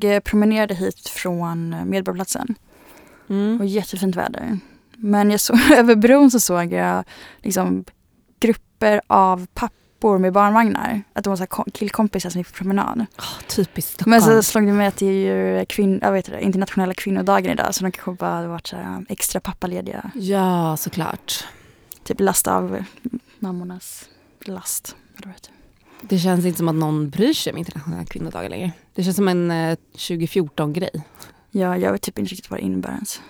Jag promenerade hit från Medborgarplatsen. Mm. Och jättefint väder. Men jag såg, över bron så såg jag liksom grupper av pappor med barnvagnar. Att de var så här kom- killkompisar som gick på promenad. Oh, typiskt Stockholm. Men så slog det mig att det är ju kvinn, jag vet det, internationella kvinnodagen idag. Så de kanske bara hade varit så här extra pappalediga. Ja, såklart. Typ last av mammornas last. Det? Det känns inte som att någon bryr sig om internationella kvinnodagar längre. Det känns som en eh, 2014-grej. Ja, jag vet typ inte riktigt vad det innebär ens.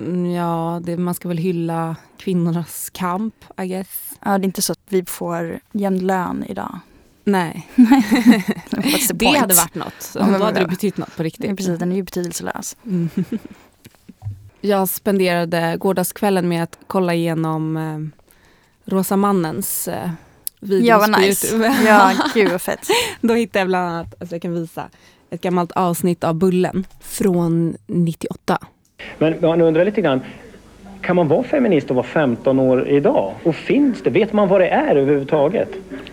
Mm, Ja, det, man ska väl hylla kvinnornas kamp, I guess. Ja, det är inte så att vi får jämn lön idag. Nej, det hade varit något. Ja, men Då hade det betytt något på riktigt. precis, den är ju betydelselös. Mm. Jag spenderade gårdagskvällen med att kolla igenom eh, Rosa Mannens eh, videos Ja, vad på nice. Youtube. Ja, gud vad fett. Då hittade jag bland annat, alltså jag kan visa, ett gammalt avsnitt av Bullen från 98. Men man undrar lite grann, kan man vara feminist och vara 15 år idag? Och finns det? Vet man vad det är överhuvudtaget?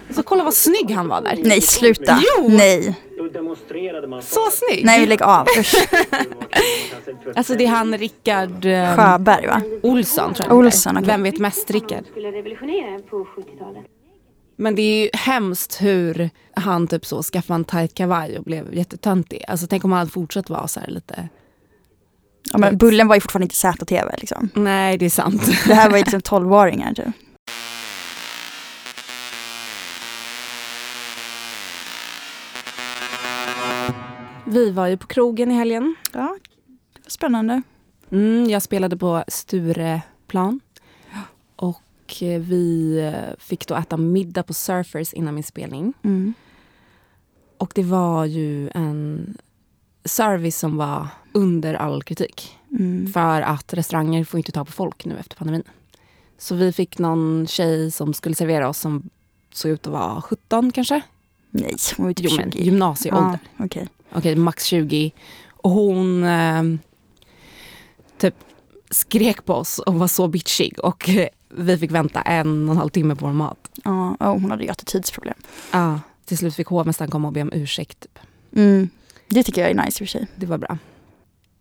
Så kolla vad snygg han var där. Nej, sluta. Jo! Nej, Då demonstrerade man Så snygg! nej lägg av. Alltså det är han Rickard eh, Sjöberg va? Olsson tror jag Olsson, okej. Vem vet mest Rickard? skulle revolutionera på 70-talet. Men det är ju hemskt hur han typ så skaffade en tight kavaj och blev jättetöntig. Alltså tänk om han hade fortsatt vara så här lite... Ja, men Bullen var ju fortfarande inte ZTV liksom. Nej, det är sant. Det här var ju liksom 12-åringar typ. Vi var ju på krogen i helgen. Ja, spännande. Mm, jag spelade på Stureplan. Och eh, vi eh, fick då äta middag på Surfers innan min spelning. Mm. Och det var ju en service som var under all kritik. Mm. För att restauranger får inte ta på folk nu efter pandemin. Så vi fick någon tjej som skulle servera oss som såg ut att vara 17 kanske. Nej, hon var ju typ Jo men 20. gymnasieålder. Ja, okej. Okej, max 20. Och hon eh, typ skrek på oss och var så bitchig. Och eh, vi fick vänta en och en halv timme på vår mat. Ja, ja, hon hade ju attitydsproblem. Ja, till slut fick hovmästaren komma och be om ursäkt. Typ. Mm. Det tycker jag är nice i och för sig. Det var bra.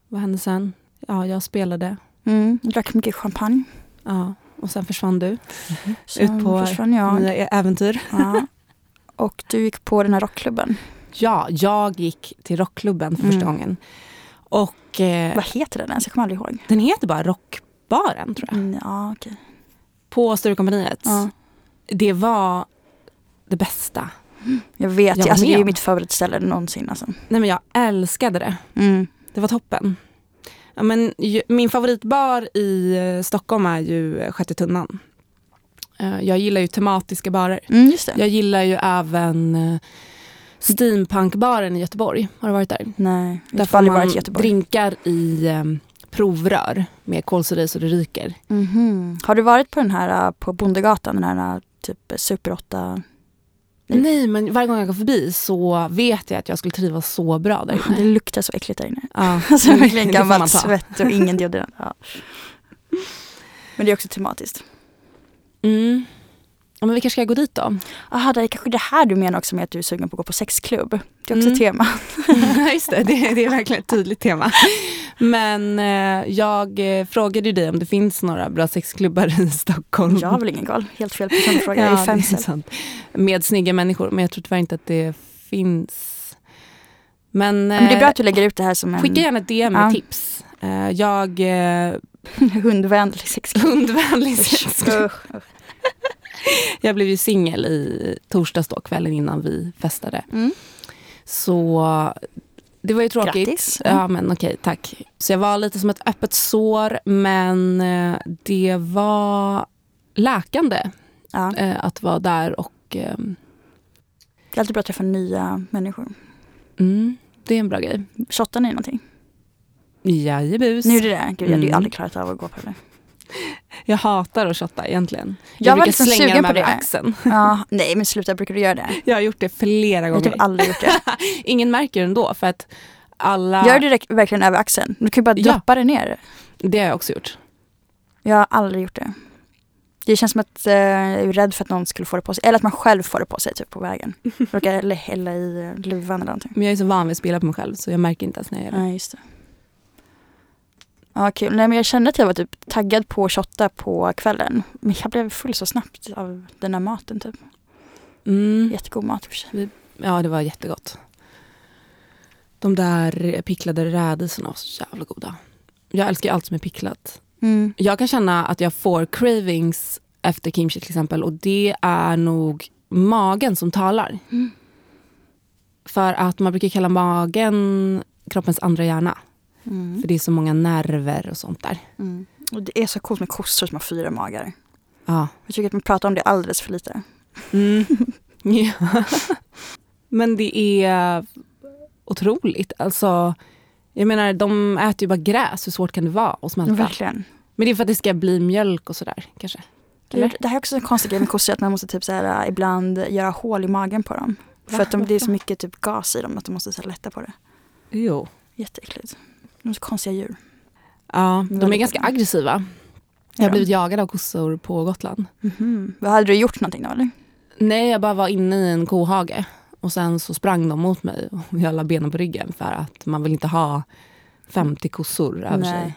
Vad hände sen? Ja, jag spelade. Mm. Drack mycket champagne. Ja, och sen försvann du. Sen Ut på försvann jag. Nya äventyr. Ja. Och du gick på den här rockklubben. Ja, jag gick till rockklubben för första Mm. gången. Och eh, Vad heter den ens? Jag kommer aldrig ihåg. den heter bara Rockbaren tror jag. Mm, ja, okej. På Sturecompagniet. Ja. Det var det bästa. Jag vet, Jag alltså, det är ju mitt favoritställe någonsin. Alltså. Nej men jag älskade det. Mm. Det var toppen. Ja, men, ju, min favoritbar i eh, Stockholm är ju Sjätte tunnan. Eh, jag gillar ju tematiska barer. Mm. Jag gillar ju även eh, steampunkbaren i Göteborg. Har du varit där? Nej, jag har aldrig varit i Göteborg. drinkar i provrör med kolsyra så det ryker. Mhm. Har du varit på den här uh, på Bondegatan, den här uh, typ Super 8? Mm. Nej men varje gång jag går förbi så vet jag att jag skulle trivas så bra där Det inne. luktar så äckligt där inne. Ja, Alltså verkligen det gammalt svett och ingen deodorant. Ja. Men det är också tematiskt. Mm. Ja, men vi kanske ska gå dit då. Jaha, det är kanske det här du menar också med att du är sugen på att gå på sexklubb. Det är också Mm. ett tema. Just det, det, det är verkligen ett tydligt tema. Men eh, jag eh, frågade ju dig om det finns några bra sexklubbar i Stockholm. Jag har väl ingen koll. Helt fel person att fråga. ja, det är sant. Med snygga människor, men jag tror tyvärr inte att det finns. Men, Men det är eh, bra att du lägger ut det här som en Skicka gärna ett DM med Ja. tips. Eh, jag... Eh, hundvänlig sexklubb. hundvänlig sexklubb. Jag blev ju singel i torsdags då, kvällen innan vi festade. Mm. Så det var ju tråkigt. Grattis. Ja men okej, tack. Så jag var lite som ett öppet sår men eh, det var läkande Ja. eh, att vara där och eh, Det är alltid bra att träffa nya människor. mm, det är en bra grej. Shottar ni någonting? Jajebus. Nu är det det? Gud, jag hade ju Mm. aldrig klarat av att gå på det. Jag hatar att shotta egentligen. Jag var brukar liksom slänga sugen på det. axeln. Ja, nej men sluta, brukar du göra det? Jag har gjort det flera Jag har gånger. typ aldrig gjort det. Ingen märker det ändå för att alla... Gör du det verkligen över axeln? Du kan ju bara Ja. droppa det ner. Det har jag också gjort. Jag har aldrig gjort det. Det känns som att eh, jag är rädd för att någon skulle få det på sig. Eller att man själv får det på sig typ på vägen. Råkar hälla i luvan eller någonting. Men jag är så van vid att spela på mig själv så jag märker inte ens när jag gör det. Ja, just det. Ja, kul. Nej, men jag kände att jag var typ taggad på att shotta på kvällen. Men jag blev full så snabbt av den här maten typ. Mm. Jättegod mat för sig. Ja, det var jättegott. De där picklade rädisorna var så jävla goda. Jag älskar allt som är picklat. Mm. Jag kan känna att jag får cravings efter kimchi till exempel och det är nog magen som talar. Mm. För att man brukar kalla magen kroppens andra hjärna. Mm. För det är så många nerver och sånt där. Mm. Och det är så coolt med kossor som har fyra magar. Ja. Jag tycker att man pratar om det alldeles för lite. Mm. ja. Men det är otroligt. Alltså, jag menar, de äter ju bara gräs. Hur svårt kan det vara att smälta? Verkligen. Men det är för att det ska bli mjölk och sådär kanske. Eller? Det, här är också en konstig grej med kossor, att man måste typ så här, ibland göra hål i magen på dem. För att de, det är så mycket typ gas i dem att de måste så lätta på det. Jo. Jätteäckligt. De är så konstiga djur. Ja, de är ganska aggressiva. Jag Ja. har blivit jagad av kossor på Gotland. Mhm. Vad Hade du gjort någonting då eller? Nej, jag bara var inne i en kohage. Och sen så sprang de mot mig och jag la benen på ryggen för att man vill inte ha 50 kossor över sig.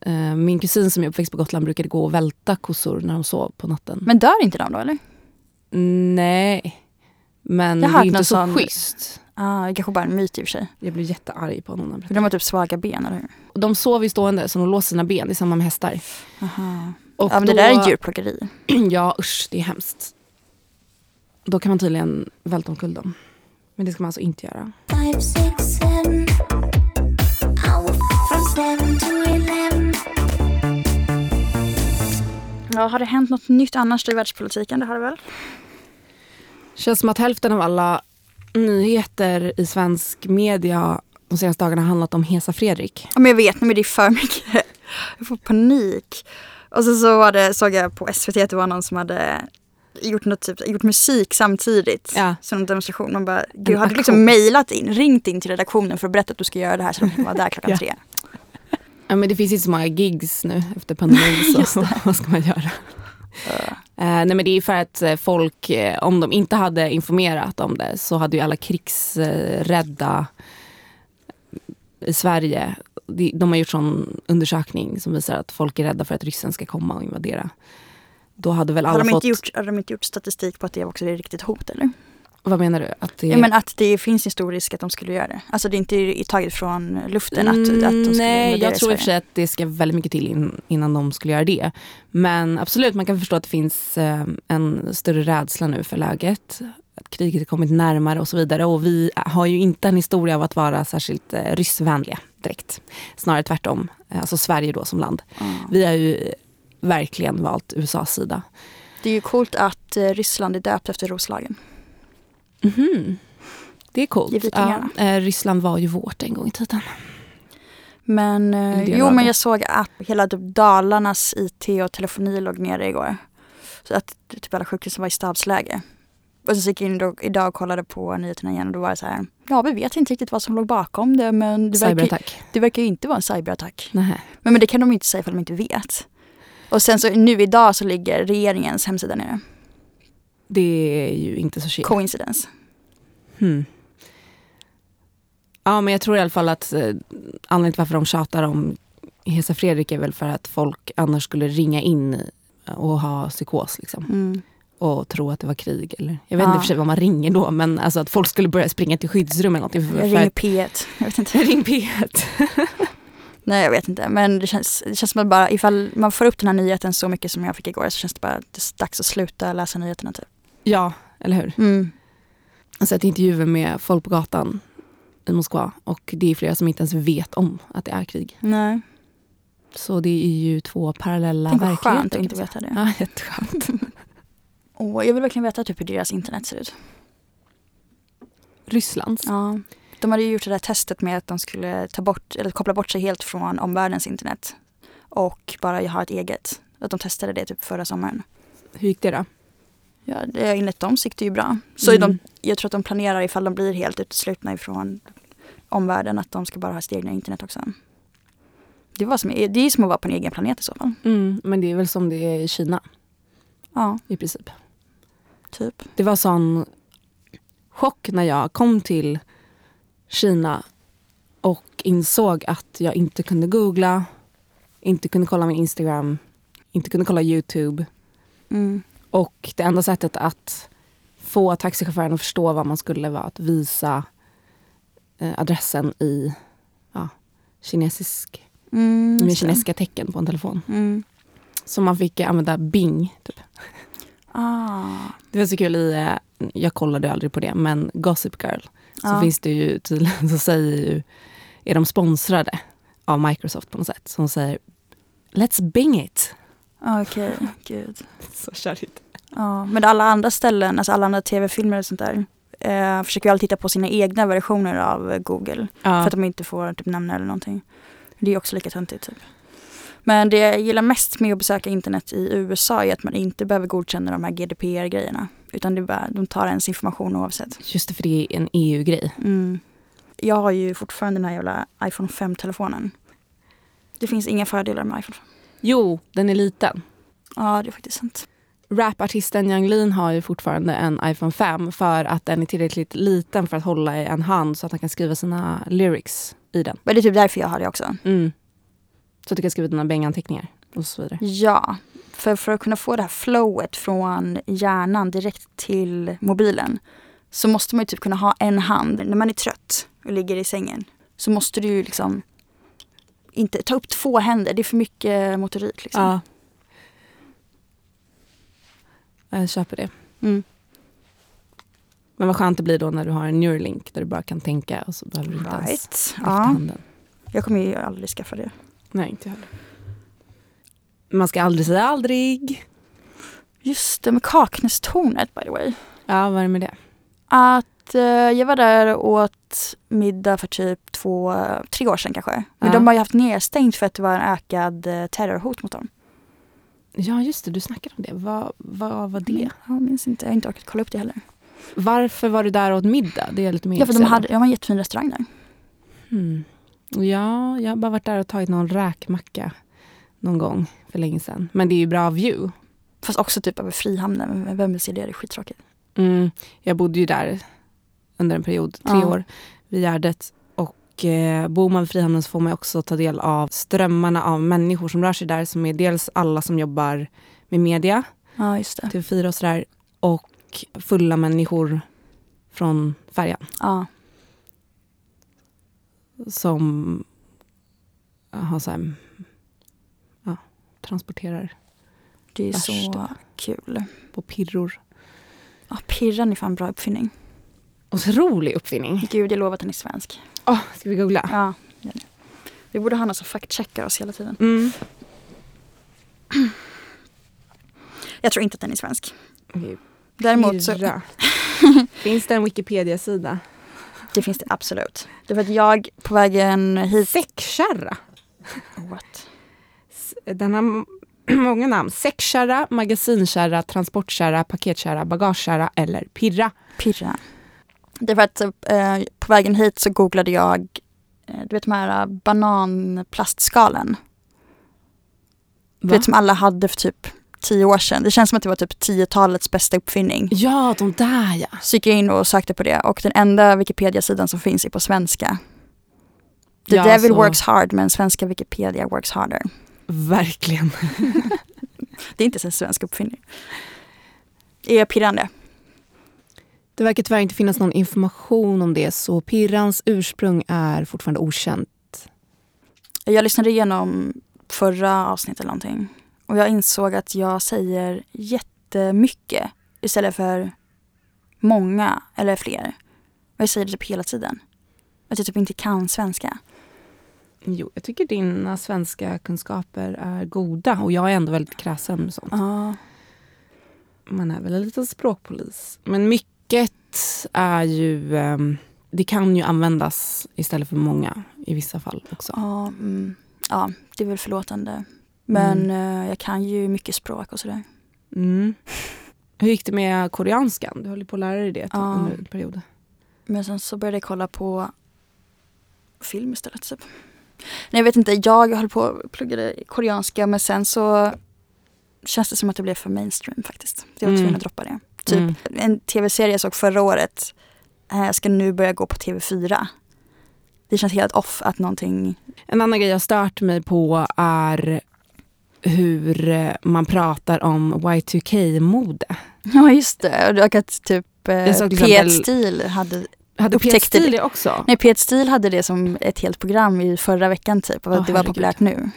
Eh, Min kusin som är uppväxt på Gotland brukade gå och välta kossor när de sov på natten. Men dör inte de då eller? Nej, men det är inte så sån- schysst. Ah, det kanske bara är en myt i och för sig. Jag blev jättearg på honom. För de har typ svaga ben eller hur? Och De sover ju stående så de låser sina ben, det är samma med hästar. Aha. Och Ja men det då- där är djurplågeri. Ja usch, det är hemskt. Då kan man tydligen välta omkull dem. Men det ska man alltså inte göra. Five, six, seven. Ja, har det hänt något nytt annars i världspolitiken? Det har det väl? Känns som att hälften av alla nyheter i svensk media de senaste dagarna har handlat om Hesa Fredrik. Ja men jag vet, men det är för mycket. Jag får panik. Och så, så var det, såg jag på SVT att det var någon som hade gjort, något typ, gjort musik samtidigt. Ja. Som en demonstration. Man bara, En du liksom aktion. mejlat in, ringt in till redaktionen för att berätta att du ska göra det här så de kan vara där klockan Ja. tre. Ja, men det finns inte så många gigs nu efter pandemin så vad ska man göra? Eh, nej men det är för att eh, folk, eh, om de inte hade informerat om det så hade ju alla krigsrädda i Sverige, de, har gjort sån undersökning som visar att folk är rädda för att ryssen ska komma och invadera. Då hade väl Har alla de, fått, gjort, har de inte gjort statistik på att det också är riktigt hot eller? Vad menar du? Att det, Ja, men att det finns en stor risk att de skulle göra det. Alltså det är inte taget från luften att, att de skulle Mm, Nej, invadera jag tror i och för sig att det ska väldigt mycket till in, innan de skulle göra det. Men absolut, man kan förstå att det finns eh, en större rädsla nu för läget. Att kriget har kommit närmare och så vidare. Och vi har ju inte en historia av att vara särskilt eh, ryssvänliga direkt. Snarare tvärtom. Eh, Alltså Sverige då som land. Ja. Vi har ju verkligen valt USAs sida. Det är ju coolt att Ryssland är döpt efter Roslagen. Mhm. Det är coolt. Ja, eh, Ryssland var ju vårt en gång i tiden. Men, eh, jo men jag såg att hela typ Dalarnas IT och telefoni låg nere igår. Så att typ alla sjukhus var i stabsläge. Och så gick jag in då, idag och kollade på nyheterna igen och då var det så här. Ja vi vet inte riktigt vad som låg bakom det men det verkar, det verkar ju inte vara en cyberattack. Nej. Men, men det kan de inte säga för de inte vet. Och sen så nu idag så ligger regeringens hemsida nere. Det är ju inte så chill. Coincidence. Hmm. Ja, men jag tror i alla fall att eh, anledningen till varför de tjatar om Hesa Fredrik är väl för att folk annars skulle ringa in och ha psykos liksom. Mm. Och tro att det var krig. Eller, jag vet inte Ja. i och för sig vad man ringer då, men alltså att folk skulle börja springa till skyddsrum eller någonting. För, Jag ringer att- P1. Jag vet inte. Ring P1. Nej jag vet inte men det känns, det känns som att bara ifall man får upp den här nyheten så mycket som jag fick igår så känns det bara det dags att sluta läsa nyheterna typ. Ja, eller hur? Mm. Jag har sett intervjuer med folk på gatan i Moskva och det är flera som inte ens vet om att det är krig. Nej, Så det är ju två parallella tänk verkligheter. skönt att inte veta det. Ja, jätteskönt. Åh, jag vill verkligen veta typ hur deras internet ser ut. Rysslands. Ja. De hade ju gjort det där testet med att de skulle ta bort, eller koppla bort sig helt från omvärldens internet. Och bara ha ett eget. Att de testade det typ förra sommaren. Hur gick det då? Ja, det, enligt dem det ju bra. Så Mm. de, jag tror att de planerar ifall de blir helt uteslutna ifrån omvärlden att de ska bara ha sitt egna internet också. Det, var som, det är som att vara på en egen planet i så fall. Mm, men det är väl som det är i Kina. Ja, i princip. typ. Det var sån chock när jag kom till Kina och insåg att jag inte kunde googla, inte kunde kolla min Instagram, inte kunde kolla Youtube. Mm. Och det enda sättet att få taxichauffören att förstå vad man skulle var att visa eh, adressen i ja, kinesisk, Mm, med kinesiska tecken på en telefon. Mm. Så man fick använda Bing. Typ. Ah. Det var så kul i, eh, jag kollade aldrig på det, men Gossip Girl. Så Ja. finns det ju tydligen, så säger ju, är de sponsrade av Microsoft på något sätt. Så hon säger Let's Bing it. Ah, Okej, gud. Så körigt. Ja, men alla andra ställen, alltså alla andra tv-filmer och sånt där, eh, försöker ju alltid titta på sina egna versioner av Google. För Ja. att de inte får typ namn eller någonting. Det är också lika töntigt typ. Men det jag gillar mest med att besöka internet i USA är att man inte behöver godkänna de här GDPR-grejerna. Utan det bara, de tar ens information oavsett. Just det, för det är en EU-grej. Mm. Jag har ju fortfarande den här jävla iPhone 5-telefonen. Det finns inga fördelar med iPhone 5. Jo, den är liten. Ja, det är faktiskt sant. Rapartisten Yung Lean har ju fortfarande en iPhone 5 för att den är tillräckligt liten för att hålla i en hand så att han kan skriva sina lyrics i den. Men det är typ därför jag har det också. Mm. Så att du kan skriva dina bänganteckningar och så vidare. Ja, för, för att kunna få det här flowet från hjärnan direkt till mobilen så måste man ju typ kunna ha en hand när man är trött och ligger i sängen. Så måste du ju liksom inte ta upp två händer, det är för mycket motorik. Liksom. Ja. Jag köper det. Mm. Men vad skönt det blir då när du har en Neuralink där du bara kan tänka och så behöver du inte ens Right. lyfta Ja, handen. jag kommer ju aldrig skaffa det. Nej, inte jag heller. Man ska aldrig säga aldrig. Just det, med Kaknästornet by the way. Ja, vad är det med det? Att eh, jag var där och åt middag för typ två, tre år sedan kanske. Men Ja. de har ju haft nedstängt för att det var en ökad eh, terrorhot mot dem. Ja, just det. Du snackade om det. Vad, vad var det? Jag minns inte, jag har inte orkat kolla upp det heller. Varför var du där och åt middag? Det är lite mer Ja, för de hade, de har en jättefin restaurang där. Hmm. Ja, jag har bara varit där och tagit någon räkmacka någon gång för länge sedan. Men det är ju bra view. Fast också typ över Frihamnen, vem vill se det? Det är skittråkigt. Mm. Jag bodde ju där under en period, tre Ja. år, vid Gärdet. Och eh, bor man vid Frihamnen så får man också ta del av strömmarna av människor som rör sig där. Som är dels alla som jobbar med media, Ja, just det. TV4 och sådär. Och fulla människor från färjan. Ja, som har så här, ja, transporterar det är Värsta. så kul. på pirror. Ja, pirran är fan en bra uppfinning. Otrolig uppfinning. Gud, jag lovar att den är svensk. Oh, ska vi googla? Ja. Vi borde ha någon som fact-checkar oss hela tiden. Mm. Jag tror inte att den är svensk. Okej, Däremot så. Finns det en Wikipedia-sida? det finns det absolut. Det var att jag på vägen hit... Säckkärra. What? Den har många namn. Säckkärra, magasinkärra, transportkärra, paketkärra, bagagekärra eller pirra. Pirra. Det var att eh, på vägen hit så googlade jag, eh, du vet de här eh, bananplastskalen. Du vet som alla hade för typ tio år sedan. Det känns som att det var typ 10-talets bästa uppfinning. Ja, de där ja. Så gick jag in och sökte på det och den enda Wikipedia-sidan som finns är på svenska. The Ja, devil så- works hard men svenska Wikipedia works harder. Verkligen. Det är inte ens en svensk uppfinning. Är jag pirrande? Det verkar tyvärr inte finnas någon information om det så pirrans ursprung är fortfarande okänt. Jag lyssnade igenom förra avsnittet eller någonting och jag insåg att jag säger jättemycket istället för många eller fler. Och jag säger det typ hela tiden. Att jag typ inte kan svenska. Jo, jag tycker dina svenska kunskaper är goda och jag är ändå väldigt kräsen med sånt. Ja. Man är väl en liten språkpolis. Men mycket är ju... ehm, det kan ju användas istället för många i vissa fall också. Ja, mm, ja det är väl förlåtande. Men eh, jag kan ju mycket språk och sådär. Mm. Hur gick det med koreanskan? Du höll på att lära dig det Ja. under en period. Men sen så började jag kolla på film istället. Typ. Nej jag vet inte, jag höll på och pluggade koreanska men sen så känns det som att det blev för mainstream faktiskt. Jag var Mm. tvungen att droppa det. Typ Mm. en tv-serie jag såg förra året eh, ska nu börja gå på TV4. Det känns helt off att någonting, En annan grej jag stört mig på är hur eh, man pratar om Y2K-mode. ja just det, och att typ eh, Jag såg till exempel- P1-stil hade, Hade Upptäckte Upptäckte det. också? nej P1-stil hade det som ett helt program i förra veckan typ, och Åh, det var herregud. populärt nu.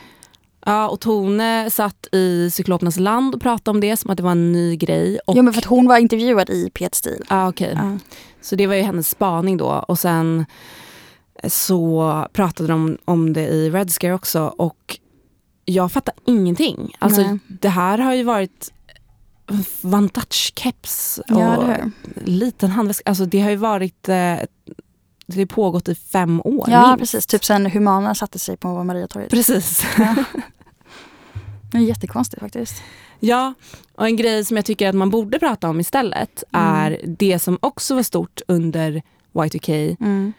Ja, och Tone satt i Cyklopernas land och pratade om det som att det var en ny grej. Och, Ja men för att hon var intervjuad i P1-stil. ja, okej. Ja. Så det var ju hennes spaning då. Och sen så pratade de om det i Red Scare också. Och jag fattar ingenting. Alltså Nej. det här har ju varit Van Touch-keps och Ja, liten handväska. Alltså det har ju varit, eh, det har pågått i fem år Ja minst. precis, typ sen Humana satte sig på Mariatorget. Precis. Det är jättekonstigt faktiskt. Ja, och en grej som jag tycker att man borde prata om istället Mm. är det som också var stort under Y2K, Mm.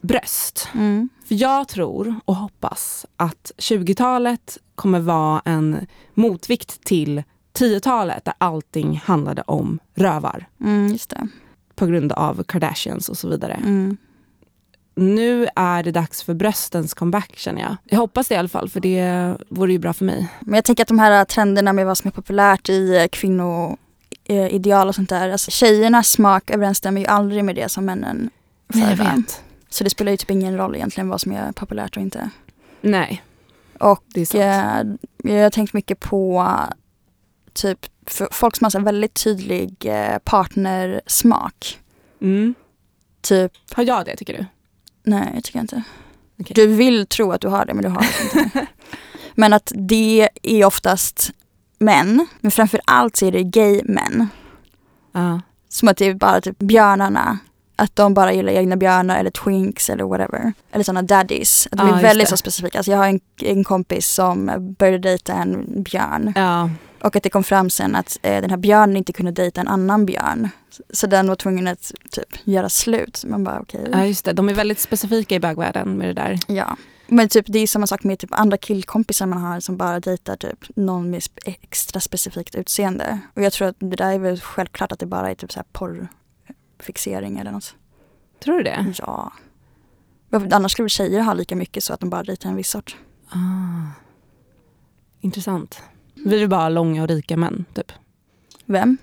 bröst. Mm. För jag tror och hoppas att 20-talet kommer vara en motvikt till 10-talet där allting handlade om rövar Mm, just det. på grund av Kardashians och så vidare. Mm. Nu är det dags för bröstens comeback känner jag. Jag hoppas det i alla fall för det vore ju bra för mig. Men jag tänker att de här trenderna med vad som är populärt i eh, kvinnoideal och sånt där. Alltså tjejernas smak överensstämmer ju aldrig med det som männen föredrar. vet. Så det spelar ju typ ingen roll egentligen vad som är populärt och inte. Nej, Och eh, jag har tänkt mycket på eh, typ för folk som har här väldigt tydlig eh, partnersmak. Mm. Typ, Har jag det tycker du? Nej jag tycker inte. Okej. Du vill tro att du har det men du har det inte. men att det är oftast män, men framför allt så är det gay män. Ja. Som att det är bara typ björnarna. Att de bara gillar egna björnar eller twinks eller whatever. Eller sådana daddies. Att de Ja, är väldigt så specifika. Alltså jag har en, en kompis som började dejta en björn. ja. Och att det kom fram sen att eh, den här björnen inte kunde dejta en annan björn. Så, den var tvungen att typ göra slut. Man bara okej. Ja just det, de är väldigt specifika i bögvärlden med det där. Ja. Men typ det är samma sak med typ andra killkompisar man har som bara dejtar typ någon med extra specifikt utseende. Och jag tror att det där är väl självklart att det bara är typ så här porrfixering eller något. Tror du det? Ja. Varför- Annars skulle tjejer ha lika mycket så att de bara dejtar en viss sort. Ah. Intressant. Vi är bara långa och rika män, typ. Vem?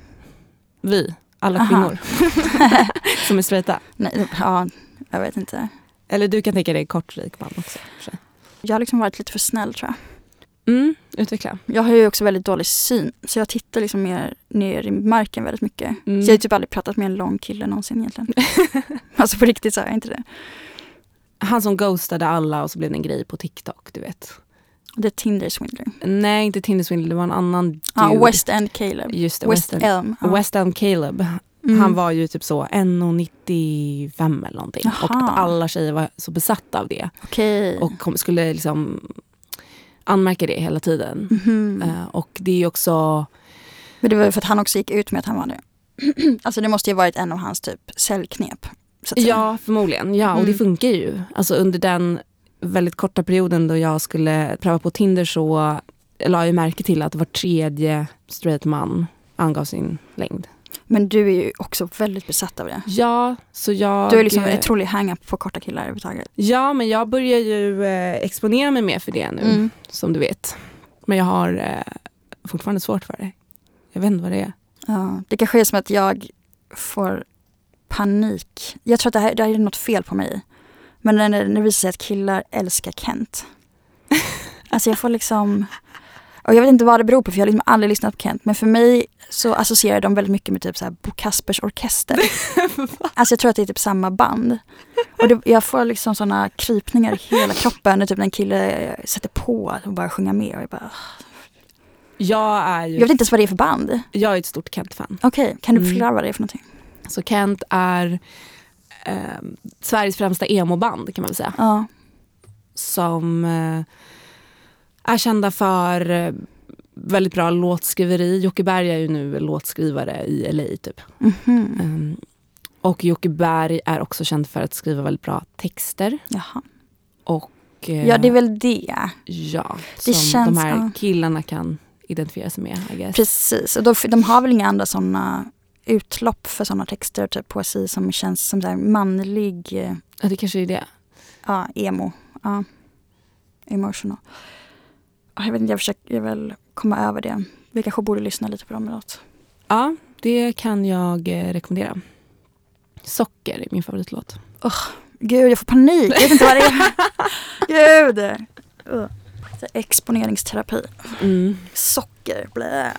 Vi, alla Aha. kvinnor som är straighta. Nej, ja, jag vet inte. Eller du kan tänka dig kort rik man också. Jag har liksom varit lite för snäll tror jag. Mm, utveckla. Jag har ju också väldigt dålig syn. Så jag tittar liksom mer ner i marken väldigt mycket. Mm. Så jag har typ aldrig pratat med en lång kille någonsin egentligen. alltså på riktigt så har jag inte det. Han som ghostade alla och så blev det en grej på TikTok, du vet. Det är Tinder Swindler. Nej, inte Tinder Swindler, det var en annan dude. West End Caleb. Just det, West, West. Elm. Ja. West Elm Caleb. Mm. Han var ju typ så 1,95 eller någonting. Och Jaha. att alla tjejer var så besatta av det. Okej. Och kom, skulle liksom anmärka det hela tiden. Mhm. Eh, och det är ju också, Men det var för att han också gick ut med att han var det. alltså det måste ju varit en av hans typ säljknep. Ja förmodligen, ja och det Mm. funkar ju. Alltså under den väldigt korta perioden då jag skulle pröva på Tinder så la jag märke till att var tredje straight man angav sin längd. Men du är ju också väldigt besatt av det. Ja, så jag... Du är liksom en otrolig hang-up på korta killar överhuvudtaget. Ja, men jag börjar ju eh, exponera mig mer för det nu, Mm. som du vet. Men jag har eh, fortfarande svårt för det. Jag vet inte vad det är. Ja, det kanske är som att jag får panik. Jag tror att det här, det här är något fel på mig. Men när, det visar sig att killar älskar Kent. alltså jag får liksom... Och jag vet inte vad det beror på för jag har liksom aldrig lyssnat på Kent. Men för mig så associerar de väldigt mycket med typ så här Bo Kaspers orkester. alltså jag tror att det är typ samma band. Och det, jag får liksom såna krypningar i hela kroppen när typ en kille sätter på och bara sjunga med. Och jag, bara, Jag är ju jag vet inte ens vad det är för band. jag är ett stort Kent-fan. Okej, kan du Mm. förklara vad det är för någonting? Så Kent är eh, Sveriges främsta emo-band kan man väl säga. Ja. Som eh, är kända för eh, väldigt bra låtskriveri. Jocke Berg är ju nu låtskrivare i LA typ. Mhm. Um, och Jocke Berg är också känd för att skriva väldigt bra texter. Jaha. Och, eh, Ja, det är väl det. Ja, Det som känns- de här killarna kan identifiera sig med. Precis, och då, de har väl inga andra sådana utlopp för sådana texter, typ poesi som känns som så manlig, eh, Ja, det kanske är det. ja, emo. Ja. Emotional. Ja, Jag vet inte, jag försöker väl komma över det. Vi kanske borde lyssna lite på dem eller något. Ja, det kan jag eh, rekommendera. Socker är min favoritlåt. Gud, jag får panik. Jag vet inte vad det är. Gud. Så Exponeringsterapi. Mm. Socker, blä.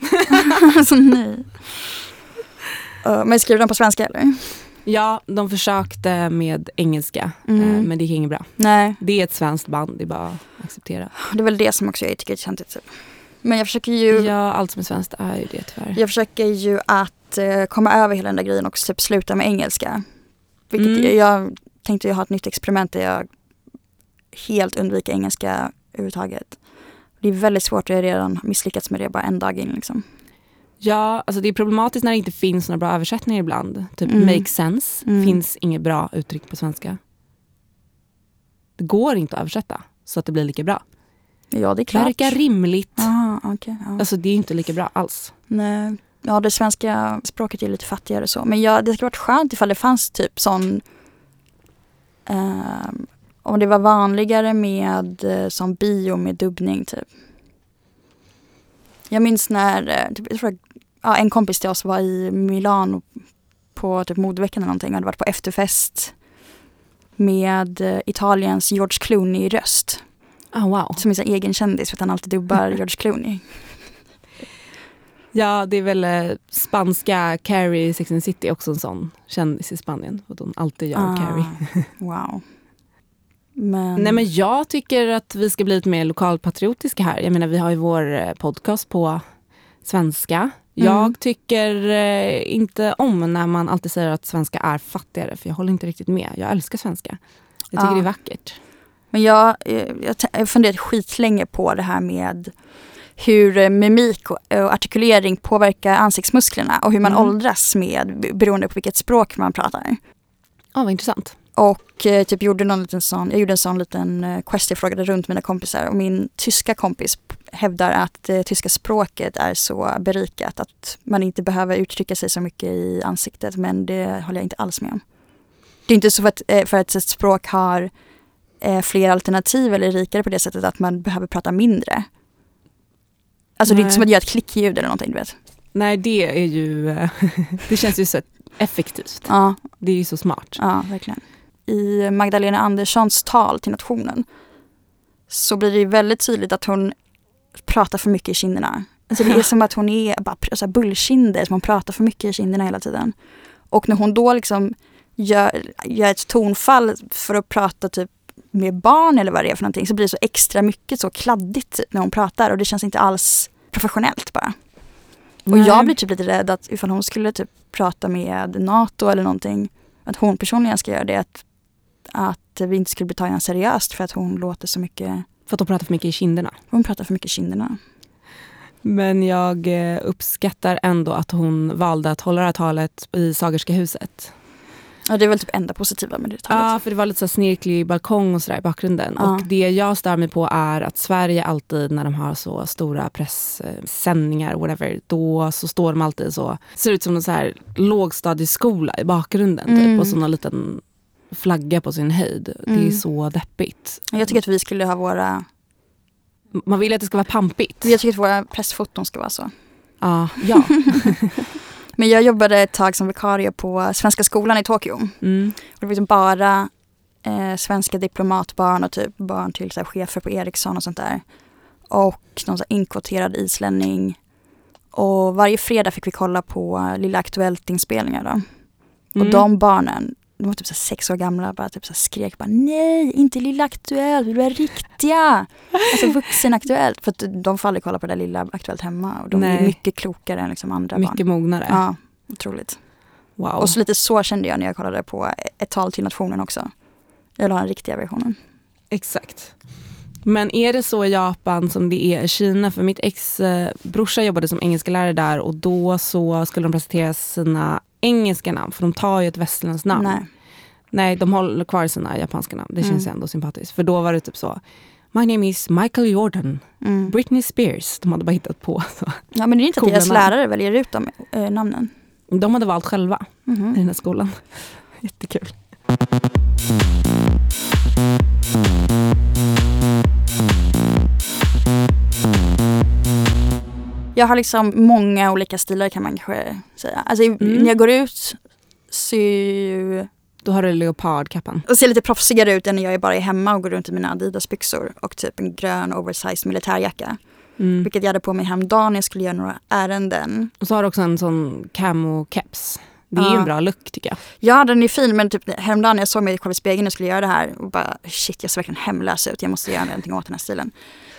alltså nej. Uh, men skriver de på svenska eller? Ja, de försökte med engelska, Mm. eh, men det gick inget bra. Nej, Det är ett svenskt band, det är bara att acceptera. det är väl det som också jag tycker är töntigt. Typ. Men jag försöker ju, Ja, allt som är svenskt är ju det tyvärr. jag försöker ju att eh, komma över hela den där grejen och typ sluta med engelska. Vilket Mm. jag tänkte ju ha ett nytt experiment där jag helt undviker engelska överhuvudtaget. Det är väldigt svårt jag har redan misslyckats med det bara en dag in. Liksom. Ja, alltså det är problematiskt när det inte finns några bra översättningar ibland. Typ Mm. make sense, Mm. finns inget bra uttryck på svenska. Det går inte att översätta så att det blir lika bra. Ja, det är klart. Verkar rimligt. Aha, okej, ja. Alltså det är inte lika bra alls. Nej. Ja, det svenska språket är lite fattigare så. Men ja, det skulle varit skönt ifall det fanns typ sån... ehm, om det var vanligare med eh, som bio med dubbning typ. Jag minns när eh, typ, jag tror, ja, en kompis till oss var i Milano på typ modeveckan eller någonting och hade varit på efterfest med eh, Italiens George Clooney-röst. Ah, wow. Som är sin egen kändis för att han alltid dubbar George Clooney. Ja, det är väl eh, spanska Carrie i Sex and City också en sån kändis i Spanien. Att hon alltid gör Ah, Carrie. Wow. Men, Nej men jag tycker att vi ska bli lite mer lokalpatriotiska här. Jag menar vi har ju vår eh, podcast på svenska. Jag Mm. tycker eh, inte om när man alltid säger att svenska är fattigare för jag håller inte riktigt med. Jag älskar svenska. Jag tycker Ja. det är vackert. men jag, eh, jag jag har funderat skitlänge på det här med hur eh, mimik och, och artikulering påverkar ansiktsmusklerna och hur man Mm. åldras med be- beroende på vilket språk man pratar. Ja, vad intressant. Och eh, typ gjorde någon liten sån, jag gjorde en sån liten eh, quest, jag frågade runt mina kompisar och min tyska kompis hävdar att det tyska språket är så berikat att man inte behöver uttrycka sig så mycket i ansiktet men det håller jag inte alls med om. Det är inte så för att, eh, för att ett språk har eh, fler alternativ eller är rikare på det sättet att man behöver prata mindre. Alltså det är inte Nej. som att göra ett klickljud eller någonting du vet. Nej det är ju, eh, det känns ju så effektivt. Ja, Det är ju så smart. Ja, verkligen. I Magdalena Anderssons tal till nationen så blir det väldigt tydligt att hon pratar för mycket i kinderna. Alltså det är som att hon är bara så här bullkinder, som hon pratar för mycket i kinderna hela tiden. Och när hon då liksom gör, gör ett tonfall för att prata typ med barn eller vad det är för någonting så blir det så extra mycket så kladdigt typ, när hon pratar och det känns inte alls professionellt bara. Och Nej. jag blir typ lite rädd att ifall hon skulle typ prata med NATO eller någonting, att hon personligen ska göra det, att, att vi inte skulle bli tagna seriöst för att hon låter så mycket, För att de pratar för mycket i kinderna. hon pratar för mycket i kinderna. Men jag eh, uppskattar ändå att hon valde att hålla det här talet i Sagerska huset. Ja, det är väl typ enda positiva med det talet. Ja, för det var lite så snirklig balkong och sådär i bakgrunden. Ja. Och det jag stör mig på är att Sverige alltid när de har så stora pressändningar, whatever, då så står de alltid så, ser ut som en så här lågstadieskola i bakgrunden Mm. typ, och så någon liten flagga på sin höjd. Det är Mm. så deppigt. Jag tycker att vi skulle ha våra, Man vill att det ska vara pampigt. jag tycker att våra pressfoton ska vara så. Ja, ja. Men jag jobbade ett tag som vikarie på Svenska skolan i Tokyo. Mm. Och det var liksom bara eh, svenska diplomatbarn och typ barn till så här, chefer på Ericsson och sånt där. Och någon så här, inkvoterad islänning. Och varje fredag fick vi kolla på Lilla Aktuellt-inspelningar då. Och Mm. de barnen, de var typ så sex år gamla, bara, typ så skrek bara nej, inte Lilla Aktuellt, vill ha riktiga. Alltså vuxenaktuellt. För att de får aldrig kolla på det där Lilla Aktuellt hemma. Och de är Nej. mycket klokare än liksom andra barn. Mycket mognare. Ja, otroligt. Wow. Och så lite så kände jag när jag kollade på ett tal till nationen också. Jag vill ha den riktiga versionen. Exakt. Men är det så i Japan som det är i Kina? För mitt ex eh, brorsa jobbade som engelska lärare där och då så skulle de presentera sina engelska namn för de tar ju ett västerländskt namn. Nej. Nej, de håller kvar sina japanska namn. Det känns Mm. ändå sympatiskt. För då var det typ så. My name is Michael Jordan. Mm. Britney Spears. De hade bara hittat på. Så. Ja men det är inte att deras lärare väljer ut de eh, namnen. De hade valt själva Mhm. i den här skolan. Jättekul. Jag har liksom många olika stilar kan man kanske säga. Alltså Mm. när jag går ut ser ju Då har du leopardkappan. och ser lite proffsigare ut än när jag är bara är hemma och går runt i mina Adidas-byxor och typ en grön oversized militärjacka. Mm. Vilket jag hade på mig häromdagen när jag skulle göra några ärenden. Och så har du också en sån camo-keps. Det är ju Ja. en bra look tycker jag. Ja, den är fin men typ häromdagen när jag såg mig själv i spegeln jag skulle göra det här och bara shit jag ser verkligen hemlös ut, jag måste göra någonting åt den här stilen.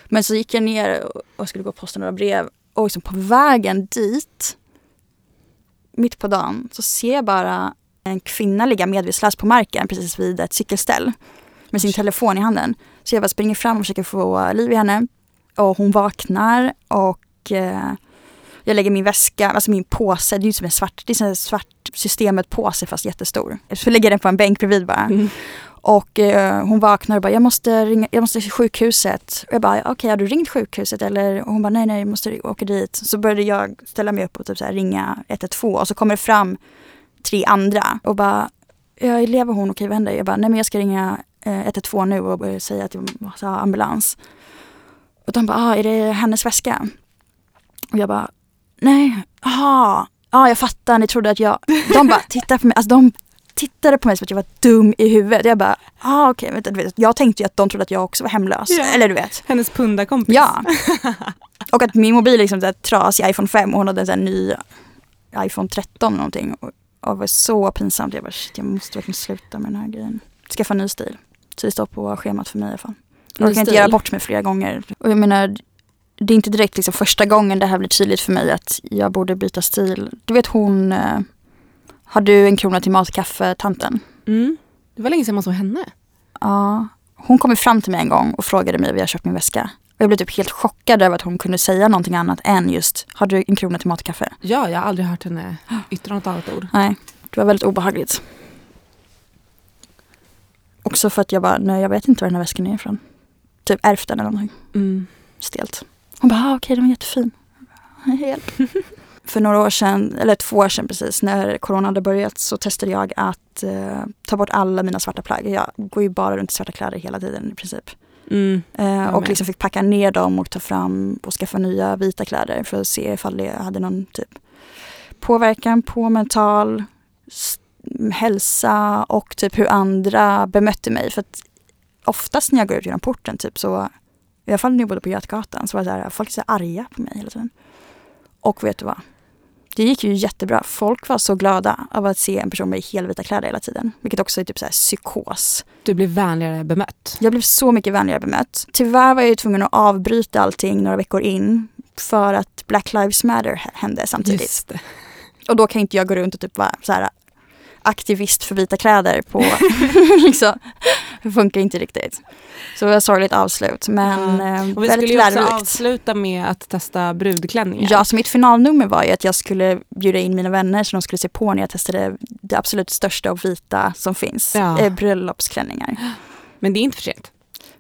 Men så gick jag ner och- och skulle gå och posta några brev och liksom på vägen dit, mitt på dagen, så ser jag bara en kvinna ligga medvetslös på marken precis vid ett cykelställ med sin telefon i handen. Så jag bara springer fram och försöker få liv i henne och hon vaknar och eh, jag lägger min väska, alltså min påse, det är ju som en svart, det är som en svart systemet påse fast jättestor. Så lägger jag den på en bänk bredvid bara. Mm. Och eh, hon vaknar och bara, jag måste ringa, jag måste till sjukhuset. Och jag bara, okej har du ringt sjukhuset eller? Och hon bara, nej nej jag måste åka dit. Så började jag ställa mig upp och typ så här, ringa 112 och så kommer det fram tre andra och bara, jag lever hon, okej vad händer? Jag bara, nej men jag ska ringa eh, 112 nu och eh, säga att jag måste ha ambulans. Och de bara, ah, är det hennes väska? Och jag bara, nej, jaha, ja jag fattar, ni trodde att jag, de bara tittar på mig, alltså de tittade på mig som att jag var dum i huvudet. Jag bara, ah, okej, vänta, du vet, jag tänkte ju att de trodde att jag också var hemlös. Ja. Eller du vet. Hennes pundarkompis. Ja. Och att min mobil är liksom här trasig iPhone 5 och hon hade en sån ny iPhone 13 eller någonting. Och, och det var så pinsamt. Jag bara, shit, jag måste verkligen sluta med den här grejen. Skaffa ny stil. Så det står på schemat för mig i alla fall. Jag kan inte göra bort mig flera gånger. Och jag menar, det är inte direkt liksom första gången det här blir tydligt för mig att jag borde byta stil. Du vet hon, eh, har du en krona till matkaffe tanten? Mm. Det var länge sedan man såg henne. Ja. Hon kom fram till mig en gång och frågade mig var jag köpt min väska. Och jag blev typ helt chockad över att hon kunde säga någonting annat än just, har du en krona till matkaffe? Ja, jag har aldrig hört henne yttra något annat ord. Nej, det var väldigt obehagligt. Också för att jag bara, nej jag vet inte var den här väskan är ifrån. Typ ärvt den eller någonting. Mm. Stelt. Hon bara, ah, okej den var jättefin. Hjälp. För några år sedan, eller två år sedan precis, när corona hade börjat så testade jag att eh, ta bort alla mina svarta plagg. Jag går ju bara runt i svarta kläder hela tiden i princip. Mm. Eh, och liksom fick packa ner dem och ta fram och skaffa nya vita kläder för att se ifall det hade någon typ påverkan på mental hälsa och typ hur andra bemötte mig. För att oftast när jag går ut genom porten, typ så, i alla fall när jag bodde på Götgatan, så var det så här, folk så här arga på mig hela tiden. Och vet du vad? Det gick ju jättebra. Folk var så glada av att se en person med helvita kläder hela tiden. Vilket också är typ så här psykos. Du blev vänligare bemött. Jag blev så mycket vänligare bemött. Tyvärr var jag ju tvungen att avbryta allting några veckor in för att Black Lives Matter hände samtidigt. Och då kan inte jag gå runt och typ vara så här aktivist för vita kläder på, liksom, det funkar inte riktigt. Så det var ett sorgligt avslut men eh, Och vi skulle ju också avsluta med att testa brudklänningar. Ja, så mitt finalnummer var ju att jag skulle bjuda in mina vänner så de skulle se på när jag testade det absolut största och vita som finns, Ja. eh, bröllopsklänningar. Men det är inte för sent.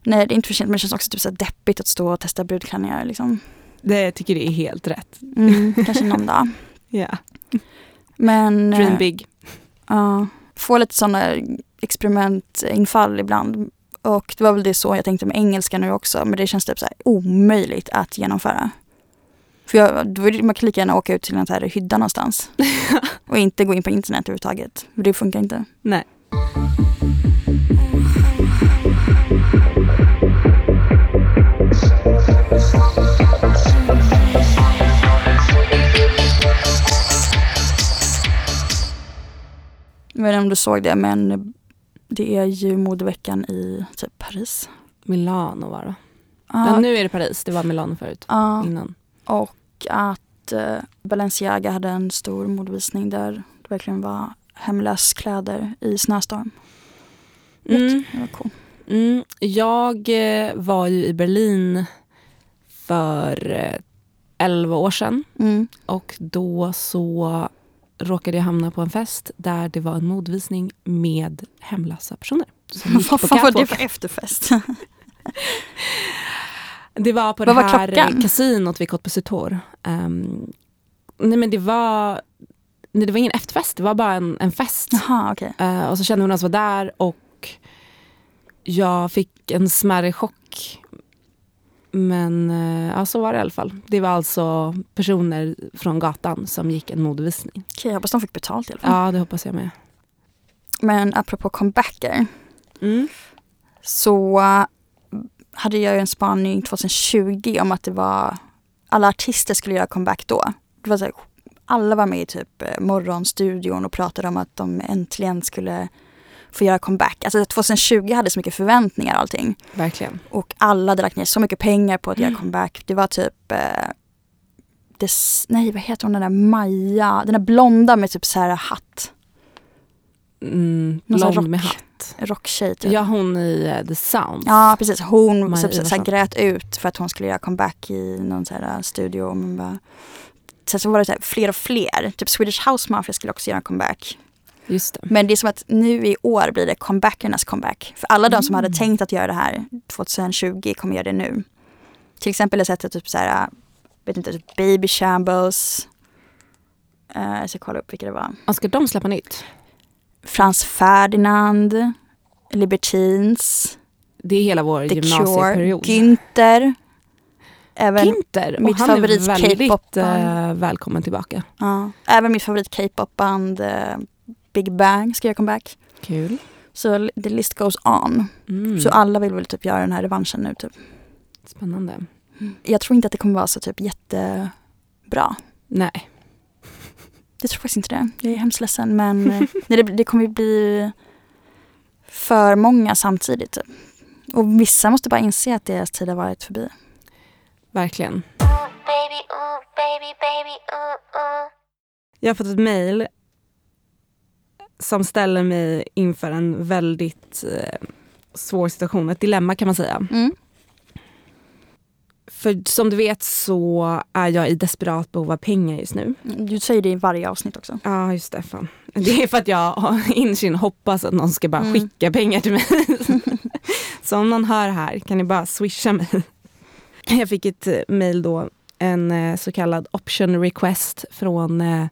Nej, det är inte för sent men det känns också typ så deppigt att stå och testa brudklänningar liksom. Det jag tycker det är helt rätt. Mm, kanske någon dag. Ja. Men Dream eh, big. Ja, få lite sådana experimentinfall ibland. Och det var väl det så jag tänkte med engelska nu också. Men det känns typ så omöjligt att genomföra. För jag, man kan lika gärna åka ut till en här hydda någonstans. och inte gå in på internet överhuvudtaget. För det funkar inte. Nej. Jag vet inte om du såg det men det är ju modeveckan i typ Paris. Milano var det. Ja, Men nu är det Paris, det var Milano förut. ja. Innan. Och att eh, Balenciaga hade en stor modevisning där det verkligen var hemlöskläder i snöstorm. Mm. Det var cool. Mm. Jag eh, var ju i Berlin för eh, 11 år sedan. Mm. Och då så råkade jag hamna på en fest där det var en modvisning med hemlösa personer. Vad fan var det för efterfest? Det var på Vad det var här klockan? kasinot vid Côte Sutor. Um, nej men det var, nej, det var ingen efterfest, det var bara en, en fest. Jaha, okej. Eh, och så kände vi några som var där och jag fick en smärre chock. Men uh, ja, så var det i alla fall. Det var alltså personer från gatan som gick en modevisning. Okej, jag hoppas de fick betalt i alla fall. Ja, det hoppas jag med. Men apropå comebacker. Mm. så äh, hade jag ju en spaning 2020 om att det var alla artister skulle göra comeback då. Det var så här, alla var med i typ eh, Morgonstudion och pratade om att de äntligen skulle få göra comeback. Alltså 2020 hade så mycket förväntningar och allting. Verkligen. Och alla hade lagt ner så mycket pengar på att Mm. göra comeback. Det var typ eh, des, Nej vad heter hon den där Maja, den där blonda med typ så här hatt. Mm, blond med rock. hatt. Rocktjej typ. Ja, hon i eh, The Sound. Ja precis, hon Maja så, så, så här, grät ut för att hon skulle göra comeback i någon så här studio. Och man bara, sen så var det så här, fler och fler, typ Swedish House Mafia skulle också göra en comeback. Just det. Men det är som att nu i år blir det comebackernas comeback. För alla de som hade Mm. tänkt att göra det här 2020 kommer göra det nu. Till exempel har jag sett typ så här, vet inte, typ Baby Shambles. Uh, jag ska kolla upp vilka det var. Och ska de släppa nytt? Frans Ferdinand, Libertines, Det är hela vår The Cure, gymnasieperiod. Günther. Även, Ginter. Mitt han favorit är väldigt eh, välkommen tillbaka. ja, även mitt favorit K-pop-band eh, Big Bang ska göra comeback. Kul. Så the list goes on. Mm. Så alla vill väl typ göra den här revanschen nu typ. Spännande. Jag tror inte att det kommer vara så typ jättebra. Nej. Jag tror faktiskt inte det. Jag är hemskt ledsen men eh, nej, det, det kommer ju bli för många samtidigt. Typ. Och vissa måste bara inse att deras tid har varit förbi. Verkligen. baby, ooh, baby, baby, ooh, ooh. Jag har fått ett mejl som ställer mig inför en väldigt eh, svår situation, ett dilemma kan man säga. Mm. För som du vet så är jag i desperat behov av pengar just nu. Du säger det i varje avsnitt också. Ja, just det. Fan. Det är för att jag insyn hoppas att någon ska bara Mm. skicka pengar till mig. så om någon hör här kan ni bara swisha mig. Jag fick ett eh, mail då, en eh, så kallad option request från eh,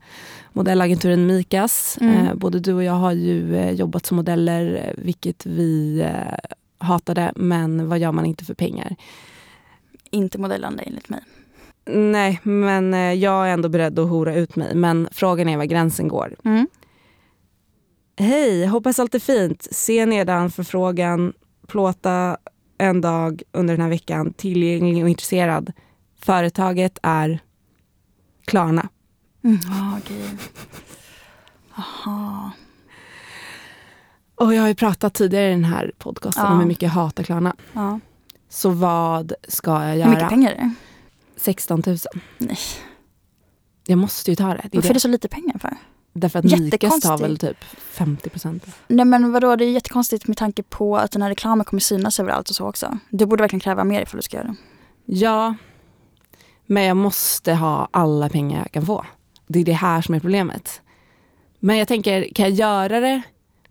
modellagenturen Mikas. Mm. Eh, både du och jag har ju eh, jobbat som modeller, eh, vilket vi eh, hatade. Men vad gör man inte för pengar? Inte modellande enligt mig. Nej, men eh, jag är ändå beredd att hora ut mig. Men frågan är var gränsen går. Mm. Hej, hoppas allt är fint. Se nedan förfrågan, plåta en dag under den här veckan, tillgänglig och intresserad. Företaget är Klarna. Mm. Oh, gud. Aha. Och jag har ju pratat tidigare i den här podcasten Ja. om hur mycket jag hatar Klarna. Ja. Så vad ska jag Hur mycket göra? pengar är det? 16 000. Nej. Jag måste ju ta det. det, Varför är det. så lite pengar för? Därför att Mikas tar väl typ 50 procent. Nej men vadå, det är jättekonstigt med tanke på att den här reklamen kommer synas överallt och så också. Du borde verkligen kräva mer ifall du ska göra det. Ja, men jag måste ha alla pengar jag kan få. Det är det här som är problemet. Men jag tänker, kan jag göra det,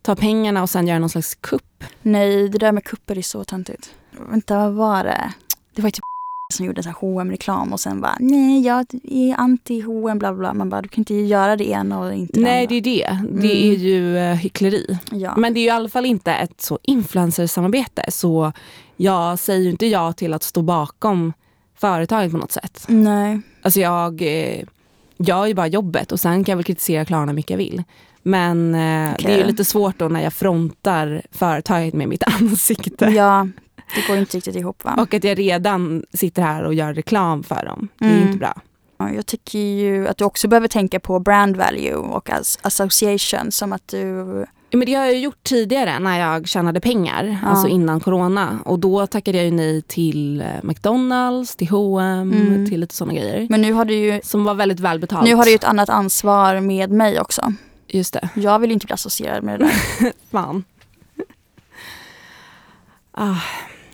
ta pengarna och sen göra någon slags kupp? Nej, det där med kupper är så töntigt. Vänta, vad var det? Det var ju typ som gjorde här hm reklam och sen bara nej jag är anti H&M bla bla. Man bara du kan inte göra det ena och inte Nej, det det andra. är det. Det Mm. är ju eh, hyckleri. Ja. Men det är ju i alla fall inte ett så influencersamarbete. Så jag säger ju inte ja till att stå bakom företaget på något sätt. Nej. Alltså jag eh, gör ju bara jobbet och sen kan jag väl kritisera Klarna mycket jag vill. Men eh, Okej. det är ju lite svårt då när jag frontar företaget med mitt ansikte. Ja, det går inte riktigt ihop va? Och att jag redan sitter här och gör reklam för dem. Det är Mm. inte bra. Ja, Jag tycker ju att du också behöver tänka på brand value och as association som att du Men det har jag gjort tidigare när jag tjänade pengar, Ja. alltså innan corona. Och då tackade jag ju nej till eh, McDonalds, till H&M, Mm. till lite sådana grejer. Men nu har du ju Som var väldigt välbetalt. nu har du ju ett annat ansvar med mig också. Just det. Jag vill ju inte bli associerad med det där. Fan. Ah,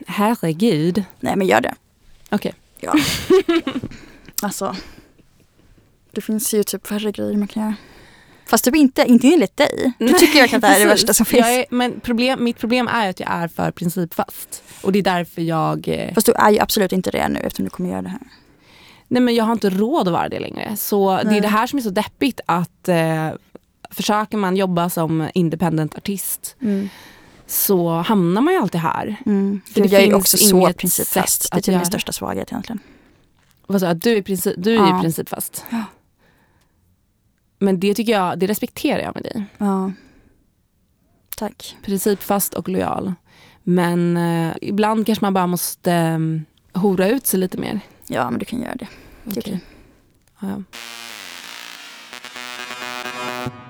herregud. Nej men gör det. Okej. Ja. alltså. Det finns ju typ värre grejer man kan göra. Fast typ inte, inte enligt dig. Du tycker jag att det här är det värsta som finns. Är, men problem, mitt problem är att jag är för principfast. Och det är därför jag... eh, Fast du är ju absolut inte det nu eftersom du kommer göra det här. Nej men jag har inte råd att vara det längre. Så det Nej. är det här som är så deppigt att eh, försöker man jobba som independent artist så hamnar man ju alltid här. Mm. För det jag är ju finns också så principfast. Det är typ min största svaghet egentligen. Vad sa jag? Du är, princip, du är Ja. principfast. Ja. Men det tycker jag, det respekterar jag med dig. Ja. Tack. Principfast och lojal. Men eh, ibland kanske man bara måste eh, hora ut sig lite mer. Ja men du kan göra det. Det är Okej. Ja, ja.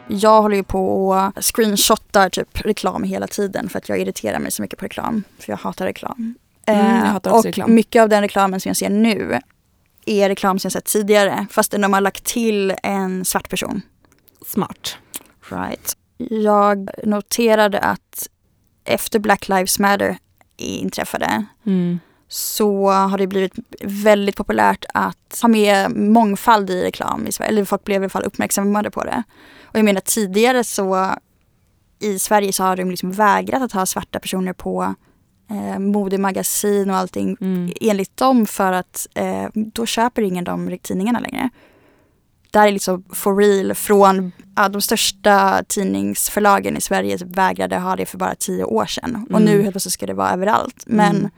Jag håller ju på och screenshotar typ reklam hela tiden för att jag irriterar mig så mycket på reklam. För jag hatar reklam. Mm, jag Eh, hatar också och reklam. mycket av den reklamen som jag ser nu är reklam som jag sett tidigare. Fast de har lagt till en svart person. Smart. Right. Jag noterade att efter Black Lives Matter inträffade Mm. så har det blivit väldigt populärt att ha med mångfald i reklam i Sverige. Eller folk blev i alla fall uppmärksammade på det. Och jag menar tidigare så i Sverige så har de liksom vägrat att ha svarta personer på eh, modemagasin och allting Mm. enligt dem för att eh, då köper ingen de tidningarna längre. Där är liksom for real från ja, de största tidningsförlagen i Sverige vägrade ha det för bara tio år sedan. Och Mm. nu helt plötsligt ska det vara överallt. Men Mm.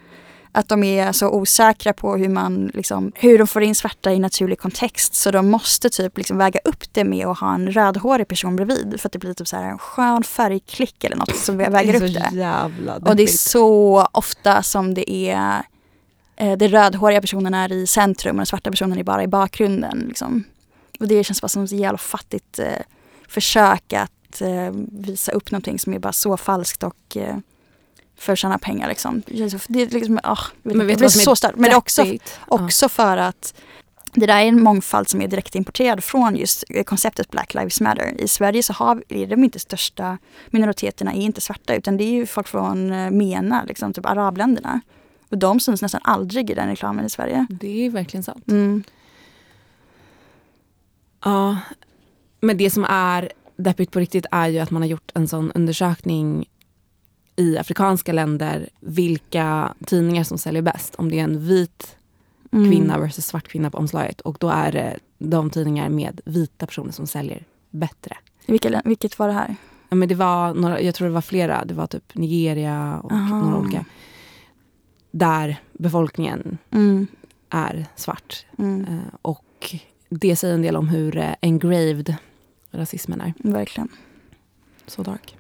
Att de är så osäkra på hur man liksom, hur de får in svarta i naturlig kontext. Så de måste typ liksom väga upp det med att ha en rödhårig person bredvid. För att det blir typ så här en skön färgklick eller något som väger upp det. jävla Och det är så ofta som det är eh, de rödhåriga personerna är i centrum och den svarta personen är bara i bakgrunden. Liksom. Och det känns bara som ett jävla fattigt eh, försök att eh, visa upp någonting som är bara så falskt och eh, för att tjäna pengar. Liksom. Det är liksom, oh, Men vet det är så starkt. Men det är också, också för att det där är en mångfald som är direkt importerad från just konceptet Black Lives Matter. I Sverige så har, är de inte största minoriteterna är inte svarta utan det är ju folk från eh, MENA, liksom, typ arabländerna. Och de syns nästan aldrig i den reklamen i Sverige. Det är verkligen sant. Mm. Ja, men det som är deppigt på riktigt är ju att man har gjort en sån undersökning i afrikanska länder vilka tidningar som säljer bäst. Om det är en vit Mm. kvinna versus svart kvinna på omslaget. Och då är det de tidningar med vita personer som säljer bättre. Vilka, vilket var det här? Ja, men det var några, jag tror det var flera, det var typ Nigeria och Aha. några olika. Där befolkningen Mm. är svart. Mm. Eh, och det säger en del om hur eh, engraved rasismen är. Verkligen. Så dark.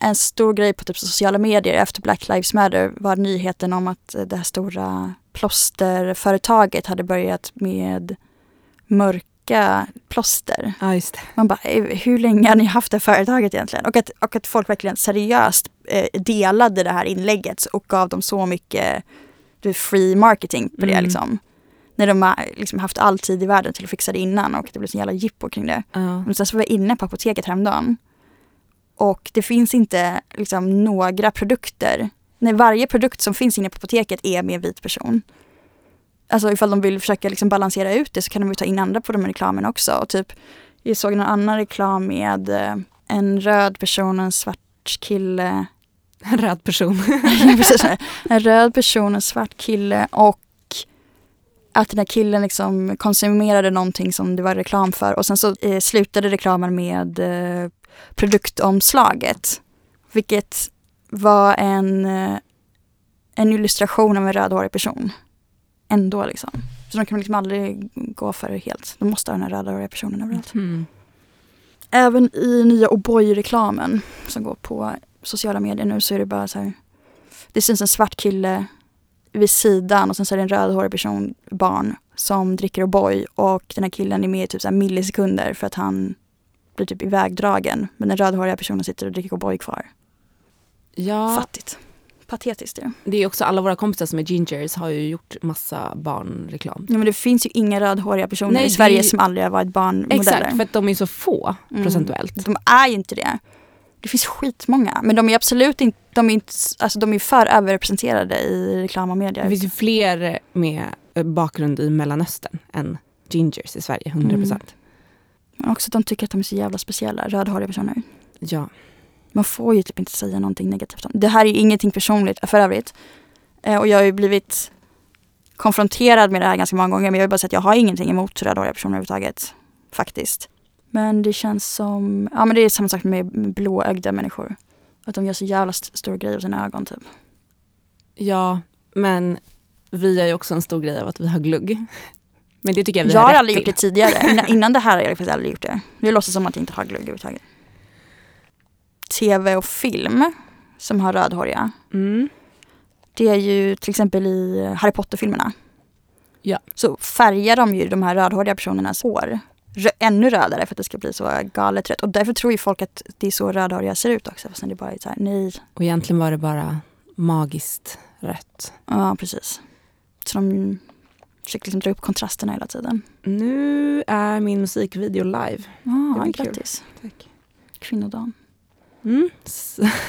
En stor grej på typ sociala medier efter Black Lives Matter var nyheten om att det här stora plåsterföretaget hade börjat med mörka plåster. Ja. Man bara, eh, hur länge har ni haft det företaget egentligen? Och att, och att folk verkligen seriöst eh, delade det här inlägget och gav dem så mycket free marketing på det Mm. liksom. När de har liksom haft all tid i världen till att fixa det innan och det blev så jävla jippo kring det. Ja. Men sen så var jag inne på apoteket häromdagen. Och det finns inte liksom några produkter. Nej, varje produkt som finns inne på apoteket är med en vit person. Alltså ifall de vill försöka liksom balansera ut det så kan de ju ta in andra på de här reklamen också. Och typ, jag såg någon annan reklam med eh, en röd person och en svart kille. En röd person. En röd person, en svart kille och att den här killen liksom konsumerade någonting som det var reklam för och sen så eh, slutade reklamen med eh, produktomslaget. Vilket var en, eh, en illustration av en rödhårig person. Ändå liksom. Så de kan liksom aldrig gå för det helt. De måste ha den här rödhåriga personen överallt. Mm. Även i nya O'boy-reklamen som går på sociala medier nu så är det bara så här. Det syns en svart kille vid sidan och sen så är det en rödhårig person, barn, som dricker O'boy och den här killen är med i typ så millisekunder för att han blir typ ivägdragen. Men den rödhåriga personen sitter och dricker O'boy kvar. Ja, Fattigt. Patetiskt är det. det är också alla våra kompisar som är gingers har ju gjort massa barnreklam. Ja, men det finns ju inga rödhåriga personer Nej, i det Sverige ju- som aldrig har varit barnmodeller. Exakt, för att de är så få Mm. procentuellt. De är ju inte det. Det finns skitmånga, men de är absolut inte, de är, inte, alltså de är för överrepresenterade i reklam och media. Det finns ju fler med eh, bakgrund i Mellanöstern än gingers i Sverige, 100%. Mm. Också att de tycker att de är så jävla speciella, rödhåriga personer. Ja. Man får ju typ inte säga någonting negativt om det. här är ju ingenting personligt för övrigt. Eh, och jag har ju blivit konfronterad med det här ganska många gånger. Men jag vill bara säga att jag har ingenting emot rödhåriga personer överhuvudtaget. Faktiskt. Men det känns som, ja men det är samma sak med blåögda människor. Att de gör så jävla st- stor grej av sina ögon typ. ja, men vi är ju också en stor grej av att vi har glugg. Men det tycker jag vi Jag har har aldrig gjort till. det tidigare. Innan, innan det här har jag faktiskt aldrig gjort det. Jag låtsas som att jag inte har glugg överhuvudtaget. Tv och film som har rödhåriga. Mm. Det är ju till exempel i Harry Potter-filmerna. Ja. Så färgar de ju de här rödhåriga personernas hår rö- ännu rödare för att det ska bli så galet rött. Och därför tror ju folk att det är så rödhåriga ser ut också. Fast det bara är så här, nej. Och egentligen var det bara magiskt rött. Ja, precis. Så de försöker liksom dra upp kontrasterna hela tiden. Nu är min musikvideo live. Ja, Det kul. grattis. Tack. Kvinnodagen. Mm.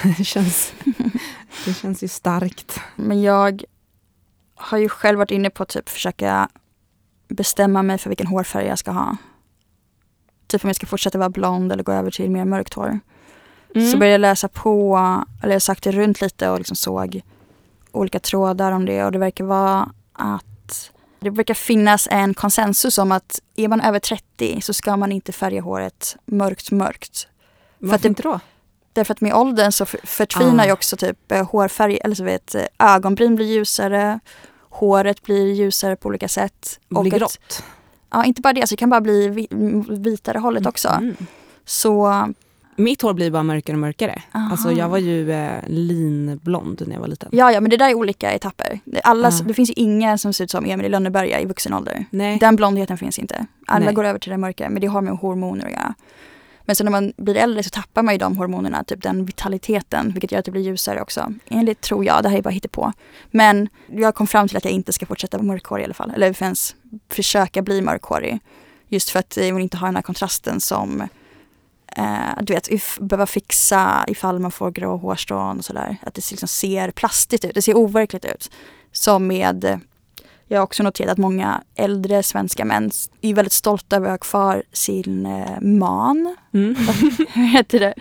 Det, känns, det känns ju starkt. Men jag har ju själv varit inne på att typ försöka bestämma mig för vilken hårfärg jag ska ha. Typ om jag ska fortsätta vara blond eller gå över till mer mörkt hår. Mm. Så började jag läsa på, eller jag sökte runt lite och liksom såg olika trådar om det och det verkar vara att det verkar finnas en konsensus om att är man över 30 så ska man inte färga håret mörkt mörkt. Varför att det- inte då? Därför att med åldern så för- förtvinar Ah. ju också typ eh, hårfärg, eller så vet eh, ögonbryn blir ljusare, håret blir ljusare på olika sätt. Det blir grått. Ja, inte bara det, alltså det kan bara bli vitare hållet också. Mm. Så Mitt hår blir bara mörkare och mörkare. Aha. Alltså jag var ju eh, linblond när jag var liten. ja, ja, men det där är olika etapper. Alla, Ah. Det finns ju ingen som ser ut som Emil i Lönneberga i vuxen ålder. Nej. Den blondheten finns inte. Alla Nej. går över till det mörka, men det har med hormoner att göra. Men så när man blir äldre så tappar man ju de hormonerna, typ den vitaliteten, vilket gör att det blir ljusare också. Enligt tror jag, det här är bara på. Men jag kom fram till att jag inte ska fortsätta vara mörkhårig i alla fall, eller ens försöka bli mörkhårig. Just för att jag vill inte ha den här kontrasten som, eh, du vet, if, behöva fixa ifall man får grå hårstrån och sådär. Att det liksom ser plastigt ut, det ser overkligt ut. Som med jag har också noterat att många äldre svenska män är väldigt stolta över att ha kvar sin eh, man. Mm. Hur heter det?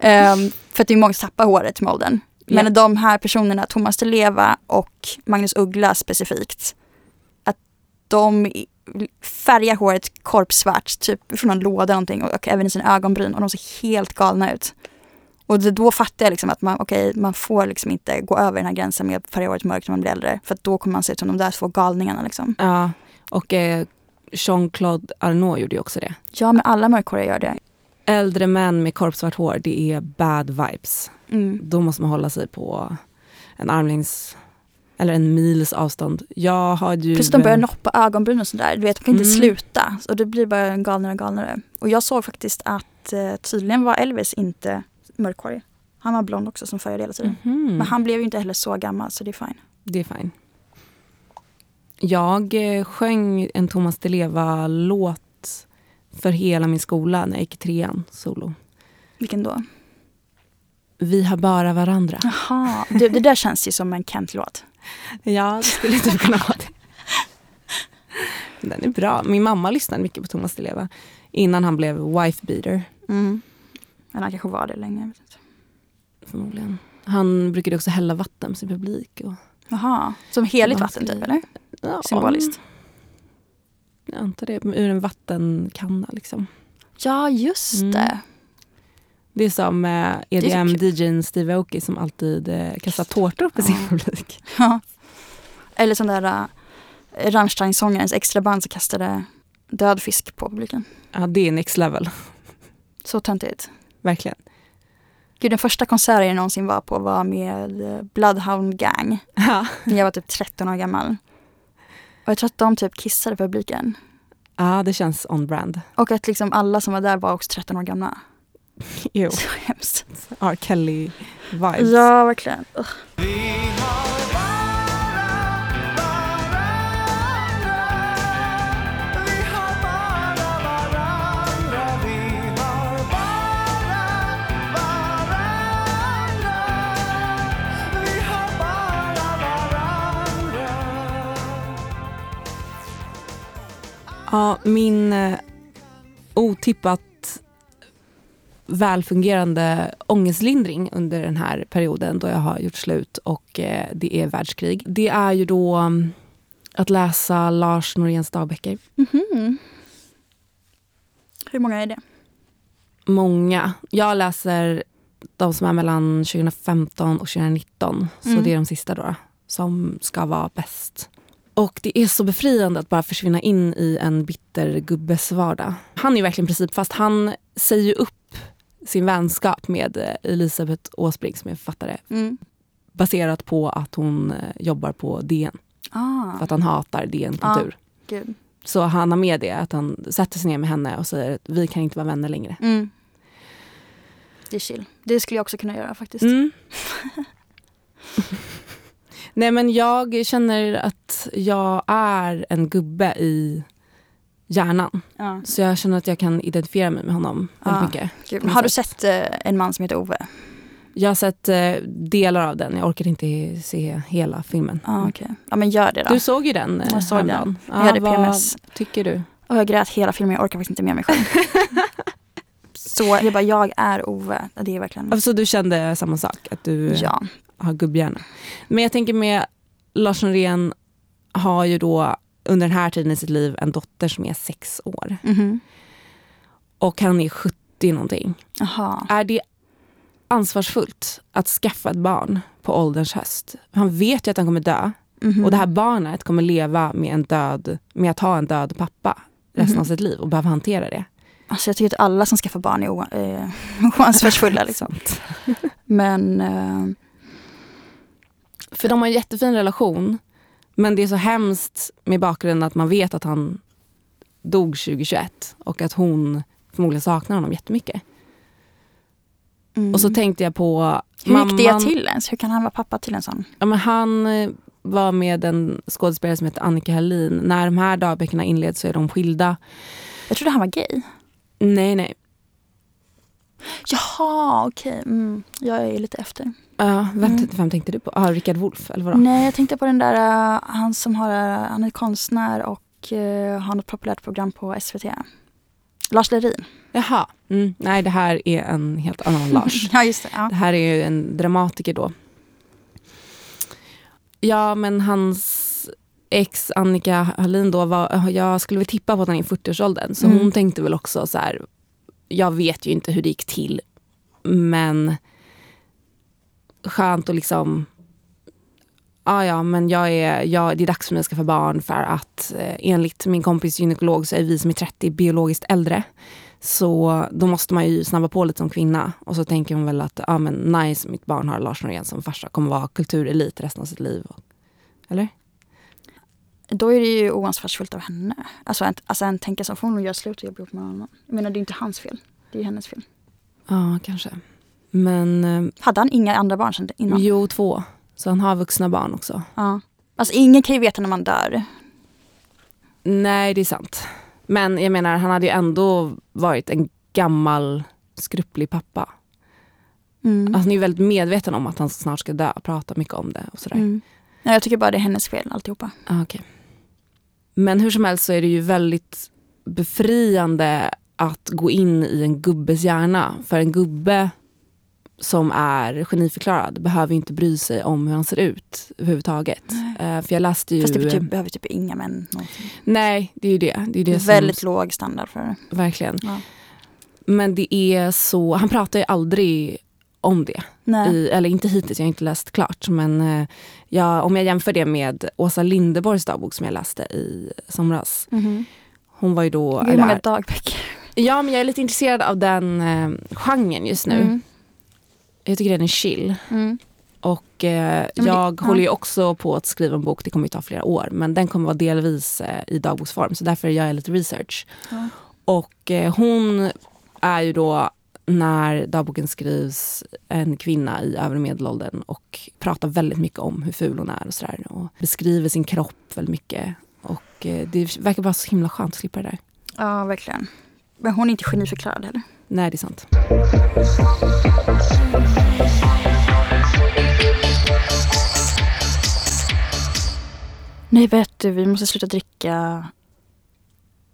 Ehm, för att det är många som tappar håret med åldern. Men Ja. de här personerna, Thomas Leva och Magnus Uggla specifikt, att de färgar håret korpsvart, typ från en låda eller någonting och, och även i sina ögonbryn och de ser helt galna ut. Och då fattar jag liksom att man, okej, man får liksom inte gå över den här gränsen med att färga håret mörkt när man blir äldre. För då kommer man se ut som de där två galningarna liksom. Ja, och eh, Jean-Claude Arnault gjorde ju också det. Ja, men alla mörkhåriga gör det. Äldre män med korpsvart hår, det är bad vibes. Mm. Då måste man hålla sig på en armlängds eller en mils avstånd. Jag har ju... Plus de börjar noppa ögonbryn och sådär. Du vet, de kan inte Mm. sluta. Och det blir bara galnare och galnare. Och jag såg faktiskt att eh, tydligen var Elvis inte mörkhårig. Han var blond också som färgade hela tiden. Mhm. Men han blev ju inte heller så gammal så det är fine. Det är fine. Jag eh, sjöng en Thomas Di Leva-låt för hela min skola när jag gick i trean, solo. Vilken då? Vi har bara varandra. Jaha, det, det där känns ju som en Kent-låt. Ja, det skulle typ kunna vara det. Den är bra. Min mamma lyssnade mycket på Thomas Di Leva innan han blev wife beater, Mm. Men han kanske var det länge. jag vet inte. förmodligen. Han brukade också hälla vatten på sin publik. Och, Jaha, som heligt vatten typ eller? ja, Symboliskt. Jag antar det, ur en vattenkanna liksom. Ja, just Mm. det. Det är som eh, EDM-DJn Steve Aoki som alltid eh, kastar tårtor på sin Ja. publik. Ja. Eller sån där uh, Rammstein-sångarens extra band som kastade död fisk på publiken. Ja, det är next level. Så töntigt. Verkligen. Gud, den första konserten jag någonsin var på var med Bloodhound Gang. Ja. När jag var typ 13 år gammal. Och jag tror att de typ kissade publiken. ja, det känns on brand. Och att liksom alla som var där var också 13 år gamla. Jo, Så hemskt. R. Kelly vibes. Ja, verkligen. Ugh. Ja, min eh, otippat välfungerande ångestlindring under den här perioden då jag har gjort slut och eh, det är världskrig. Det är ju då mm, att läsa Lars Noréns dagböcker. Mhm. Hur många är det? Många. Jag läser de som är mellan 2015 och 2019. Så Mm. det är de sista då, som ska vara bäst. Och det är så befriande att bara försvinna in i en bitter gubbes vardag. Han är verkligen principfast. Han säger ju upp sin vänskap med eh, Elisabeth Åsbrink som är författare Mm. baserat på att hon eh, jobbar på DN. Ah, För att han hatar DN Kultur. gud. Så han har med det, att han sätter sig ner med henne och säger att vi kan inte vara vänner längre. Mm. Det är chill. Det skulle jag också kunna göra faktiskt. Mm. Nej men jag känner att jag är en gubbe i hjärnan. Ja. Så jag känner att jag kan identifiera mig med honom väldigt Ja. mycket. Gud. Har du sett eh, en man som heter Ove? Jag har sett eh, delar av den, jag orkade inte se hela filmen. Ja, okej. Ja, men gör det då. Du såg ju den eh, Jag såg den. Jag hade vad PMS. tycker du? Och jag grät hela filmen, jag orkar faktiskt inte med mig själv. Så jag bara, jag är Ove. Det är verkligen... Alltså du kände samma sak, att du eh, Ja. har gubbhjärna. Men jag tänker med Lars Norén har ju då under den här tiden i sitt liv en dotter som är sex år. Mhm. Och han är 70 någonting. Jaha. Är det ansvarsfullt att skaffa ett barn på ålderns höst? Han vet ju att han kommer dö. Mhm. Och det här barnet kommer leva med, en död, med att ha en död pappa resten Mhm. av sitt liv och behöva hantera det. Alltså jag tycker att alla som skaffar barn är o- eh, oansvarsfulla. Liksom. Men eh, För de har en jättefin relation. Men det är så hemskt med bakgrunden att man vet att han dog 2021 och att hon förmodligen saknar honom jättemycket. mm. Och så tänkte jag på Hur gick det mamman- till ens? Hur kan han vara pappa till en sån? Ja, men han eh, var med en skådespelare som heter Annika Hallin. När de här dagböckerna inleds så är de skilda. Jag trodde han var gay. Nej, nej. Jaha, okej. Mm. Jag är lite efter. Uh, vem, Mm. vem tänkte du på? Ah, Richard Wolff, eller vadå? Nej, jag tänkte på den där, eh, han som har, eh, han är konstnär och eh, har något populärt program på SVT. Lars Lerin. Jaha. Mm, nej, det här är en helt annan Lars. ja, just det. Ja. Det här är ju en dramatiker då. Ja, men hans ex Annika Hallin då var, jag skulle väl tippa på att han är i 40-årsåldern. Så Mm. hon tänkte väl också så här, jag vet ju inte hur det gick till. Men skönt att liksom, ja ja men jag är, jag, det är dags för mig att skaffa barn för att eh, enligt min kompis gynekolog så är vi som är 30 biologiskt äldre. Så då måste man ju snabba på lite som kvinna. Och så tänker hon väl att ja, men nice, mitt barn har Lars Norén som farsa. Kommer vara kulturelit resten av sitt liv. Eller? Då är det ju oansvarsfullt av henne. Alltså en, alltså en tänker så, får hon göra slut och jobba ihop med någon annan. Jag menar det är inte hans fel. Det är hennes fel. Ja, kanske. Men eh, Hade han inga andra barn sen innan? jo, två. Så han har vuxna barn också. Ja. Alltså ingen kan ju veta när man dör. Nej, det är sant. Men jag menar, han hade ju ändå varit en gammal skruplig pappa. Mm. Alltså, han är ju väldigt medveten om att han snart ska dö pratar mycket om det. och sådär. Mm. Nej, jag tycker bara det är hennes fel alltihopa. Ah, okej. Men hur som helst så är det ju väldigt befriande att gå in i en gubbes hjärna. För en gubbe som är geniförklarad behöver inte bry sig om hur han ser ut överhuvudtaget. Eh, för jag läste ju... Fast det typ, behöver typ inga män någonsin. Nej, det är ju det. Det är Det det är som, väldigt låg standard för det. Verkligen. Ja. Men det är så... Han pratar ju aldrig om det. I, eller inte hittills, jag har inte läst klart. Men eh, jag, om jag jämför det med Åsa Linderborgs dagbok som jag läste i somras. Mhm. Hon var ju då... Hur många dagböcker? Ja, men jag är lite intresserad av den eh, genren just nu. Mm. Jag tycker den är chill. Mm. Och eh, det- jag ja. håller ju också på att skriva en bok, det kommer ju ta flera år. Men den kommer vara delvis eh, i dagboksform, så därför gör jag lite research. Ja. Och eh, hon är ju då, när dagboken skrivs, en kvinna i övre medelåldern och pratar väldigt mycket om hur ful hon är och sådär. Och beskriver sin kropp väldigt mycket. Och eh, det verkar bara så himla skönt att slippa det där. Ja, verkligen. Men hon är inte geniförklarad heller. Nej, det är sant. Nej, vet du, vi måste sluta dricka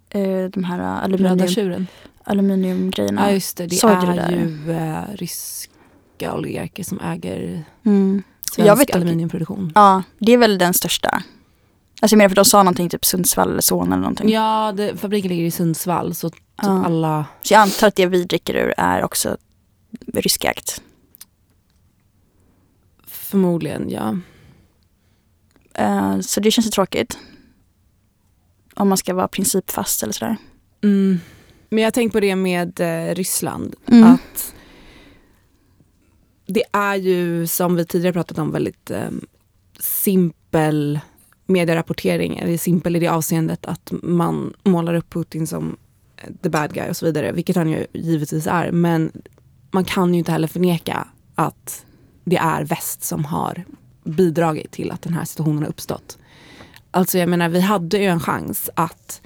eh, de här Röda aluminium... aluminiumgrejerna. Ja just det, det Såg det är där? ju eh, ryska oligarker som äger Mm. svensk Jag vet dock- aluminiumproduktion. Ja, det är väl den största. Alltså jag menar för de sa någonting typ Sundsvall eller Solna eller någonting. Ja, det, fabriken ligger i Sundsvall så typ Ja. alla... Så jag antar att det vi dricker ur är också ryskägt. Förmodligen ja. Eh, så det känns ju tråkigt. Om man ska vara principfast eller sådär. Mm. Men jag tänkt på det med eh, Ryssland. Mm. Att det är ju som vi tidigare pratat om väldigt eh, simpel medierapportering. Eller simpel i det avseendet att man målar upp Putin som eh, the bad guy och så vidare. Vilket han ju givetvis är. Men man kan ju inte heller förneka att det är väst som har bidragit till att den här situationen har uppstått. Alltså jag menar vi hade ju en chans att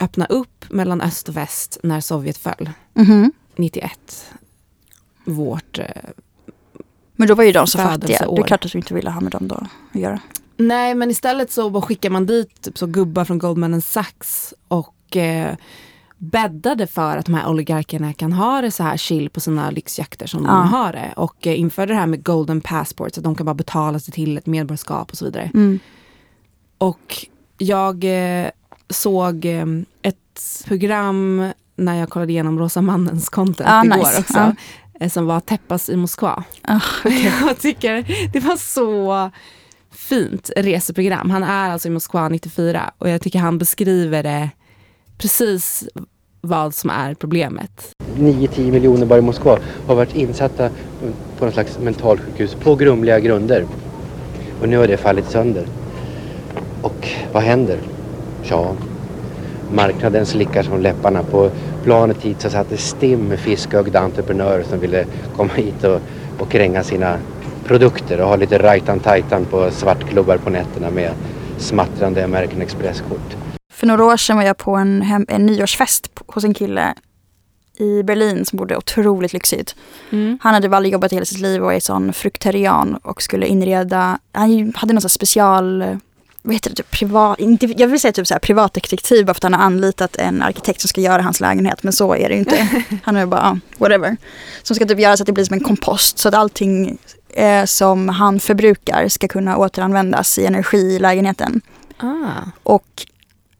öppna upp mellan öst och väst när Sovjet föll. Mhm. 91. Vårt... Eh, Men då var ju de så fattiga. Det är klart att vi inte ville ha med dem då att göra. nej men istället så skickar man dit typ, så gubbar från Goldman Sachs och eh, bäddade för att de här oligarkerna kan ha det så här chill på sina lyxjakter som Ja. de har det. Och eh, införde det här med golden passport så att de kan bara betala sig till ett medborgarskap och så vidare. Mm. Och jag eh, såg eh, ett program när jag kollade igenom Rosa Mannens content Ah, igår nice. också. Ja. eh, Som var Teppas i Moskva. Ah, jag tycker det var så fint reseprogram. Han är alltså i Moskva 94 och jag tycker han beskriver det precis vad som är problemet. 9-10 miljoner bara i Moskva har varit insatta på något slags mentalsjukhus på grumliga grunder. Och nu har det fallit sönder. Och vad händer? Ja, marknaden slickar som läpparna. På planet hit så satt det stim med fiskögda entreprenörer som ville komma hit och, och kränga sina produkter och ha lite rajtan-tajtan på svartklubbar på nätterna med smattrande American Express-kort. För några år sedan var jag på en, hem, en nyårsfest hos en kille i Berlin som bodde otroligt lyxigt. Han hade bara jobbat hela sitt liv och är sån fruktarian och skulle inreda, han hade någon sån special, vad heter det, typ privat, inte, jag vill säga typ så här privatdetektiv bara för att han har anlitat en arkitekt som ska göra hans lägenhet men så är det ju inte. Han är bara, whatever. Som ska typ göra så att det blir som en kompost så att allting eh, som han förbrukar ska kunna återanvändas i energi i lägenheten. Ah. Och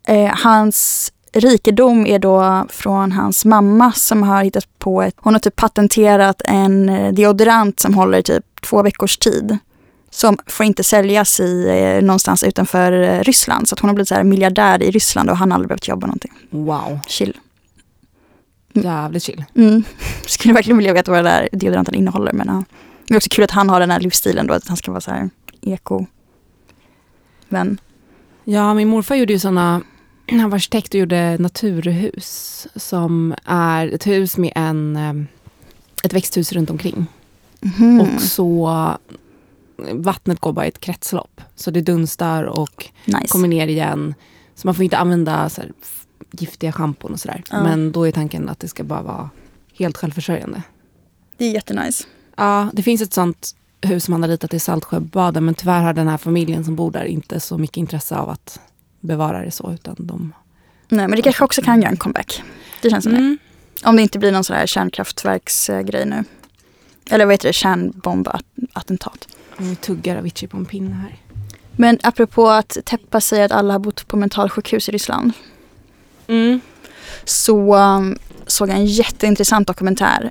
eh, hans rikedom är då från hans mamma som har hittat på ett, hon har typ patenterat en eh, deodorant som håller typ två veckors tid. Som får inte säljas i, eh, någonstans utanför eh, Ryssland. Så att hon har blivit så här miljardär i Ryssland och han har aldrig behövt jobba någonting. Wow, Chill. jävligt chill. Mm. Skulle verkligen vilja veta vad det där deodoranten innehåller. Men ja. det är också kul att han har den här livsstilen då, att han ska vara så här eko. Men Ja, min morfar gjorde ju sådana, han var arkitekt och gjorde naturhus som är ett hus med en, eh, ett växthus runt omkring. mhm. Och så vattnet går bara i ett kretslopp. Så det dunstar och nice. kommer ner igen. Så man får inte använda så här, giftiga schampon och sådär. Ja. Men då är tanken att det ska bara vara helt självförsörjande. Det är jättenice. Ja, det finns ett sånt hus som han har ritat i Saltsjöbaden men tyvärr har den här familjen som bor där inte så mycket intresse av att bevara det så. Utan de... Nej men det kanske också kan göra en comeback. Det känns som det. Mm. Om det inte blir någon sån här kärnkraftverksgrej nu. Eller vad heter det, kärnbombattentat. Vi tuggar Avicii på en pinne här. Men apropå att Teppa säger att alla har bott på mentalsjukhus i Ryssland. Mm. Så um, såg jag en jätteintressant dokumentär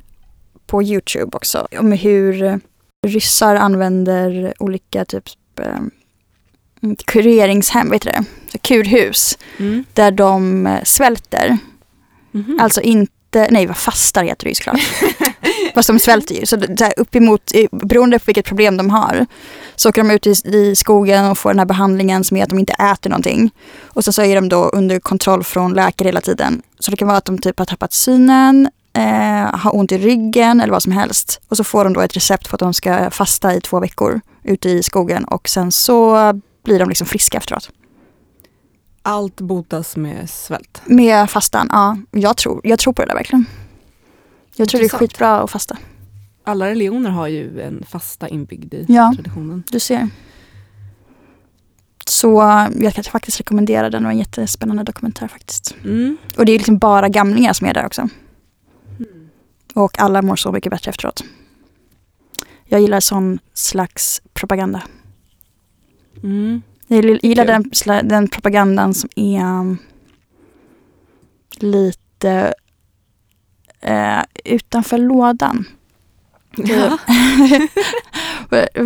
på Youtube också. Om hur ryssar använder olika typ um, kureringshem, vad heter det? Så kurhus. Mm. Där de eh, svälter. Mhm. Alltså inte, nej vad fastar heter det ju såklart. Fast de svälter ju. Så här, uppemot, beroende på vilket problem de har, så åker de ut i, i skogen och får den här behandlingen som är att de inte äter någonting. Och sen så är de då under kontroll från läkare hela tiden. Så det kan vara att de typ har tappat synen, eh, har ont i ryggen eller vad som helst. Och så får de då ett recept på att de ska fasta i två veckor ute i skogen och sen så blir de liksom friska efteråt. Allt botas med svält. Med fastan, ja. Jag tror, jag tror på det där verkligen. Jag tror det är Intressant. skitbra att fasta. Alla religioner har ju en fasta inbyggd i Ja. traditionen. Du ser. Så jag kan faktiskt rekommendera den. Det var en jättespännande dokumentär faktiskt. Mm. Och det är liksom bara gamlingar som är där också. Och alla mår så mycket bättre efteråt. Jag gillar sån slags propaganda. Mm. Jag gillar den, den propagandan som är um, lite eh, utanför lådan. Ja.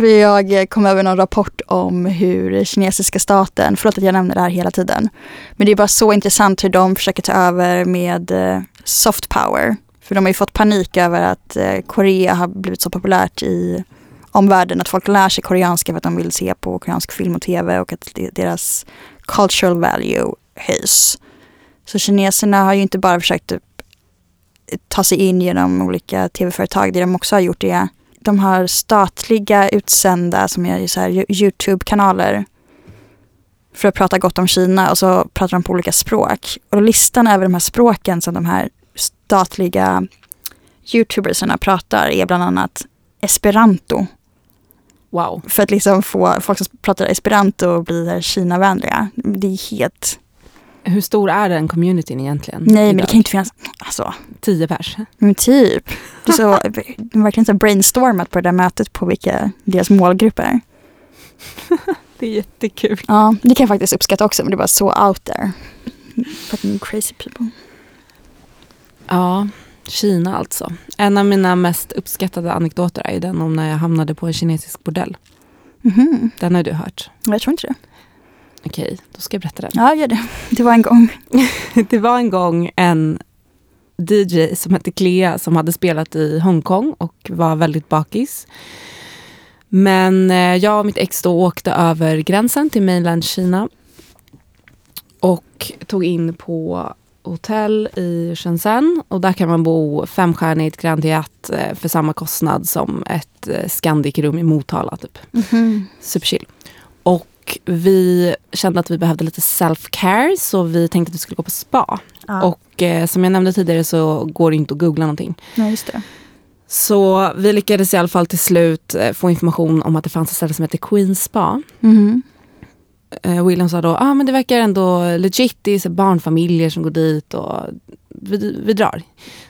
Jag kom över någon rapport om hur kinesiska staten, förlåt att jag nämner det här hela tiden, men det är bara så intressant hur de försöker ta över med eh, soft power. För de har ju fått panik över att eh, Korea har blivit så populärt i omvärlden att folk lär sig koreanska för att de vill se på koreansk film och tv och att deras cultural value höjs. Så kineserna har ju inte bara försökt typ, ta sig in genom olika tv-företag. Det de också har gjort är de har statliga utsända som är så här Youtube-kanaler för att prata gott om Kina och så pratar de på olika språk. Och listan över de här språken som de här statliga youtubersarna pratar är bland annat esperanto. Wow. För att liksom få folk som pratar esperanto att bli Kina-vänliga. Det är helt... Hur stor är den communityn egentligen? Nej, men det idag? kan ju inte finnas... Alltså, Tio pers. men typ. Det är så, verkligen så brainstormat på det där mötet på vilka deras målgrupp är. Det är jättekul. Ja, det kan jag faktiskt uppskatta också, men det var så out there. Fucking crazy people. Ja, Kina alltså. En av mina mest uppskattade anekdoter är ju den om när jag hamnade på en kinesisk bordell. Mhm. Den har du hört. Jag tror inte det. Okej, då ska jag berätta den. Ja, gör det. Det var en gång. Det var en gång en DJ som hette Clea som hade spelat i Hongkong och var väldigt bakis. Men eh, jag och mitt ex då åkte över gränsen till mainland Kina och tog in på hotell i Shenzhen och där kan man bo femstjärnigt Grand Hyatt eh, för samma kostnad som ett eh, Scandic-rum i Motala typ. Mhm. Superchill. Och vi kände att vi behövde lite self-care så vi tänkte att vi skulle gå på spa. Ja, Och eh, som jag nämnde tidigare så går det inte att googla någonting. ja, just det. Så vi lyckades i alla fall till slut eh, få information om att det fanns ett ställe som heter Queen Spa. Mhm. Eh, William sa då, ah, men det verkar ändå legit, det är så barnfamiljer som går dit och vi, vi drar.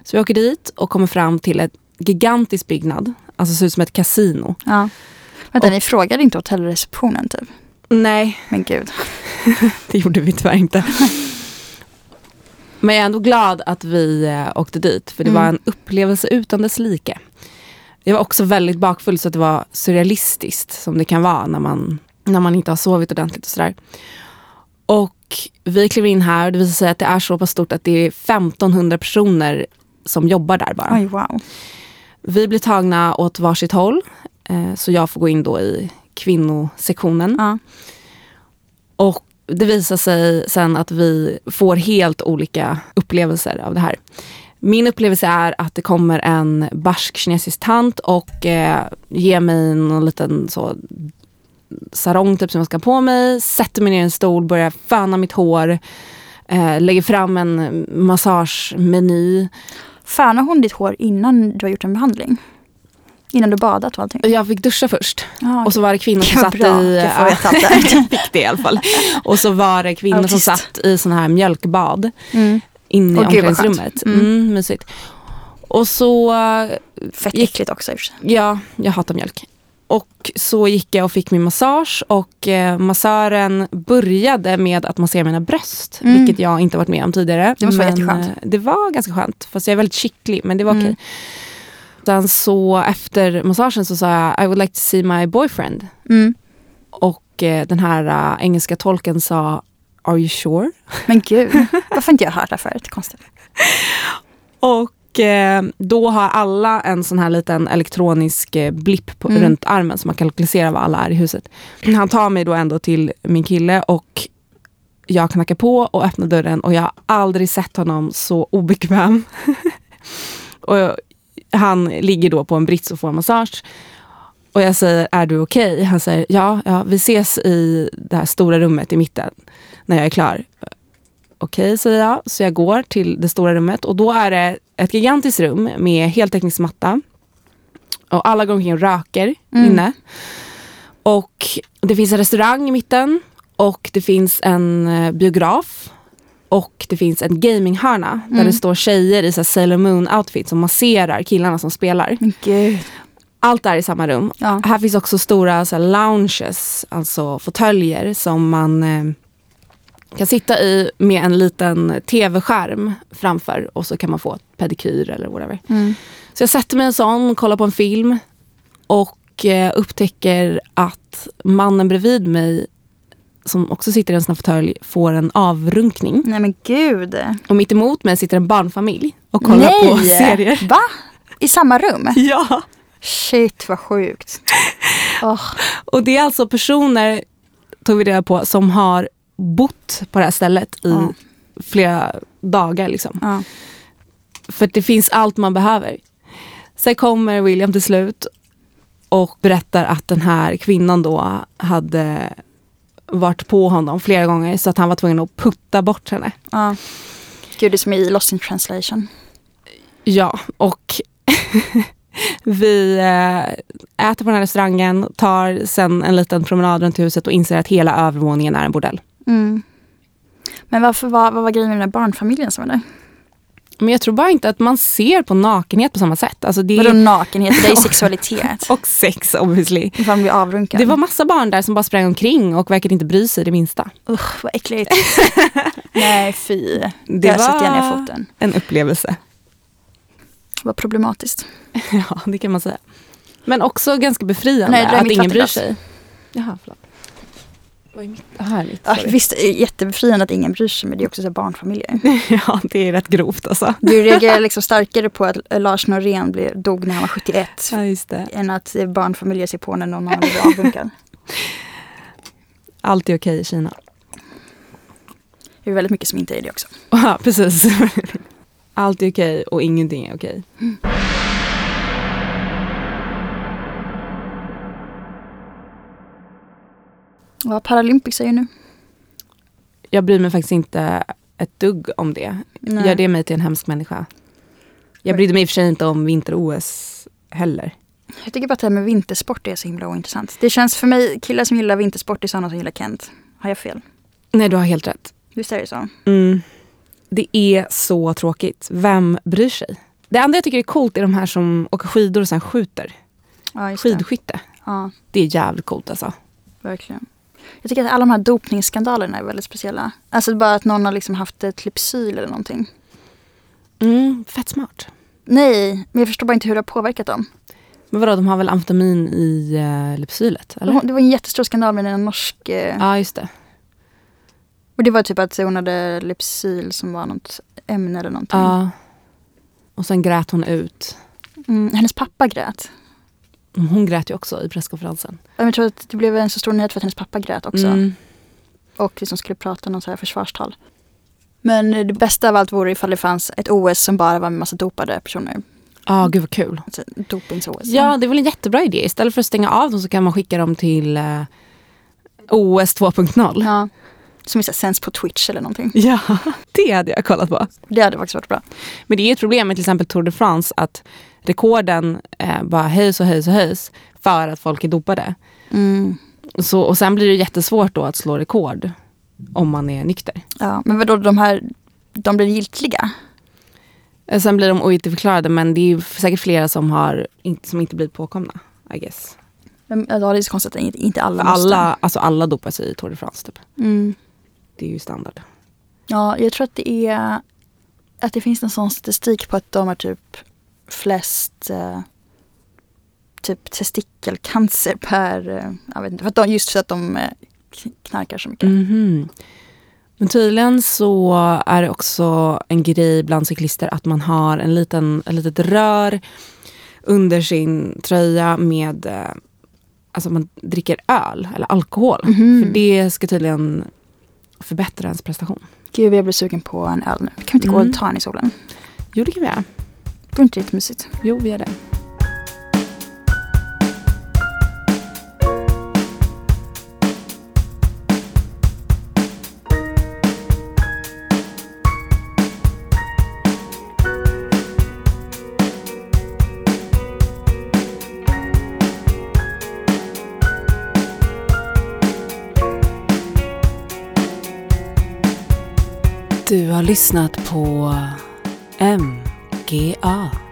Så vi åker dit och kommer fram till ett gigantisk byggnad, alltså ser ut som ett kasino. Ja. Vänta, Och- ni frågade inte hotellreceptionen typ? Nej, Men gud. det gjorde vi tyvärr inte. Men jag är ändå glad att vi eh, åkte dit, för det Mm. var en upplevelse utan dess like. Jag var också väldigt bakfull så att det var surrealistiskt som det kan vara när man, när man inte har sovit ordentligt och sådär. Och vi klev in här och det visade sig att det är så pass stort att det är 1500 personer som jobbar där bara. Oj, wow. Vi blir tagna åt varsitt håll, eh, så jag får gå in då i kvinnosektionen. Ja. Och det visar sig sen att vi får helt olika upplevelser av det här. Min upplevelse är att det kommer en barsk kinesisk tant och eh, ger mig någon liten så sarong typ som jag ska på mig, sätter mig ner i en stol, börjar föna mitt hår, eh, lägger fram en massagemeny. Färnar hon ditt hår innan du har gjort en behandling? Innan du badat och allting? Jag fick duscha först Ja, och så var det kvinnor som satt bra, i... det jag fick det i alla fall. Och så var det kvinnor som satt i sån här mjölkbad. Mm. inne i omklädningsrummet. Mm. Mm. mysigt. Och så, Fett Gick- också i och för sig. ja, jag hatar mjölk. Och så gick jag och fick min massage och eh, massören började med att massera mina bröst. Mm. Vilket jag inte varit med om tidigare. Det måste vara Men, jätteskönt. eh, Det var ganska skönt. Fast jag är väldigt kittlig, men det var Mm. okej. Sen så efter massagen så sa jag I would like to see my boyfriend. Mm. Och eh, den här eh, engelska tolken sa Are you sure? Men gud, varför inte jag hört det förut? Konstigt. Och eh, då har alla en sån här liten elektronisk eh, blipp på, Mm. runt armen så man kan lokalisera var alla är i huset. Han tar mig då ändå till min kille och jag knackar på och öppnar dörren och jag har aldrig sett honom så obekväm. och jag, han ligger då på en brits och får massage. Och jag säger, är du okej? Han säger, ja, ja, vi ses i det här stora rummet i mitten när jag är klar. Okej, säger jag. Så jag går till det stora rummet och då är det ett gigantiskt rum med heltäckningsmatta. Och alla går omkring och röker Mm. inne. Och det finns en restaurang i mitten och det finns en eh, biograf. och det finns en gaminghörna där Mm. det står tjejer i så Sailor Moon outfit som masserar killarna som spelar. Allt är i samma rum. Ja. Här finns också stora så här, lounges, alltså fåtöljer som man eh, kan sitta i med en liten tv-skärm framför och så kan man få pedikyr eller whatever. Mm. Så jag sätter mig i en sån, kollar på en film och eh, upptäcker att mannen bredvid mig som också sitter i en sån fåtölj får en avrunkning. Nej men gud. Och mitt emot mig sitter en barnfamilj och kollar på serier. Va? I samma rum? Ja! Shit vad sjukt. Åh, Och det är alltså personer, tog vi reda på, som har bott på det här stället i Ja. flera dagar. Liksom. ja. För det finns allt man behöver. Sen kommer William till slut och berättar att den här kvinnan då hade varit på honom flera gånger så att han var tvungen att putta bort henne. ja. Gud det är som i Lost in translation. Ja, och vi eh, äter på den här restaurangen, tar sen en liten promenad runt huset och inser att hela övervåningen är en bordell. Mm. Men varför var, vad var grejen med den där barnfamiljen som var där? Men jag tror bara inte att man ser på nakenhet på samma sätt. Alltså det Vadå är, nakenhet? Det är sexualitet. och sex obviously. Ifall man blir avrunkad. Det var massa barn där som bara sprang omkring och verkade inte bry sig det minsta. Usch vad äckligt. Nej fy. Det jag ner var foten. en upplevelse. Vad problematiskt. Ja, det kan man säga. Men också ganska befriande Nej, det att ingen bryr sig. Jaha, förlåt. Vad är mitt? Det här är mitt. Ja, visst, jättebefriande att ingen bryr sig men det är också så barnfamiljer. ja, det är rätt grovt alltså. Du reagerar liksom starkare på att Lars Norén blev, dog när han var 71 Ja, just det. än att barnfamiljer ser på när någon annan blir avrunkad. Allt är okej i Kina. Det är väldigt mycket som inte är det också. Ja, precis. Allt är okej och ingenting är okej. Vad Paralympics är ju nu. Jag bryr mig faktiskt inte ett dugg om det. Nej. Gör det mig till en hemsk människa? Jag brydde mig i och för sig inte om vinter-OS heller. Jag tycker bara att det här med vintersport är så himla ointressant. Det känns för mig, killar som gillar vintersport är sådana som gillar Kent. Har jag fel? Nej, du har helt rätt. Visst är det så? Mm. Det är så tråkigt. Vem bryr sig? Det enda jag tycker är coolt är de här som åker skidor och sen skjuter. Ja, just det. Skidskytte. Ja, Det är jävligt coolt alltså. verkligen. Jag tycker att alla de här dopningsskandalerna är väldigt speciella. Alltså bara att någon har liksom haft ett Lypsyl eller någonting. Mm, fett smart. Nej, men jag förstår bara inte hur det har påverkat dem. Men vadå, de har väl amfetamin i uh, Lypsylet? Eller? Det var en jättestor skandal med en norsk... Eh, Ja, just det. Och det var typ att hon hade Lypsyl som var något ämne eller någonting. Ja. Och sen grät hon ut. Mm, hennes pappa grät. Hon grät ju också i presskonferensen. Jag tror att det blev en så stor nyhet för att hennes pappa grät också. Mm. Och liksom skulle prata någon så här försvarstal. Men det bästa av allt vore ifall det fanns ett OS som bara var med massa dopade personer. Ja, gud vad kul. Alltså dopings-OS. Ja, det är väl en jättebra idé. Istället för att stänga av dem så kan man skicka dem till eh, OS 2.0. ja. Som sänds på Twitch eller någonting. Ja, det hade jag kollat på. Det hade faktiskt varit bra. Men det är ju ett problem med till exempel Tour de France att rekorden eh, bara höjs och höjs och höjs för att folk är dopade. Mm. Så, och sen blir det jättesvårt då att slå rekord om man är nykter. Ja, men vadå, de här, de blir giltiga? Eh, Sen blir de ogiltigförklarade men det är ju säkert flera som, har, som inte blivit påkomna. I guess. Men, Ja, det är så konstigt att inte- inte alla För måste. alla, alltså alla dopar sig i Tour de France typ. Mm. Det är ju standard. Ja, jag tror att det är att det finns en sån statistik på att de har typ flest eh, typ testikelcancer per, eh, jag vet inte, för att de, just för att de eh, knarkar så mycket. Mhm. Men tydligen så är det också en grej bland cyklister att man har en liten, en litet rör under sin tröja med eh, Alltså man dricker öl eller alkohol. Mhm. För det ska tydligen förbättra ens prestation. Gud, jag blir sugen på en öl nu. Kan vi inte gå Mm. och ta en i solen? Jo det kan vi göra. Det inte jättemysigt. Jo vi gör det. Du har lyssnat på GA.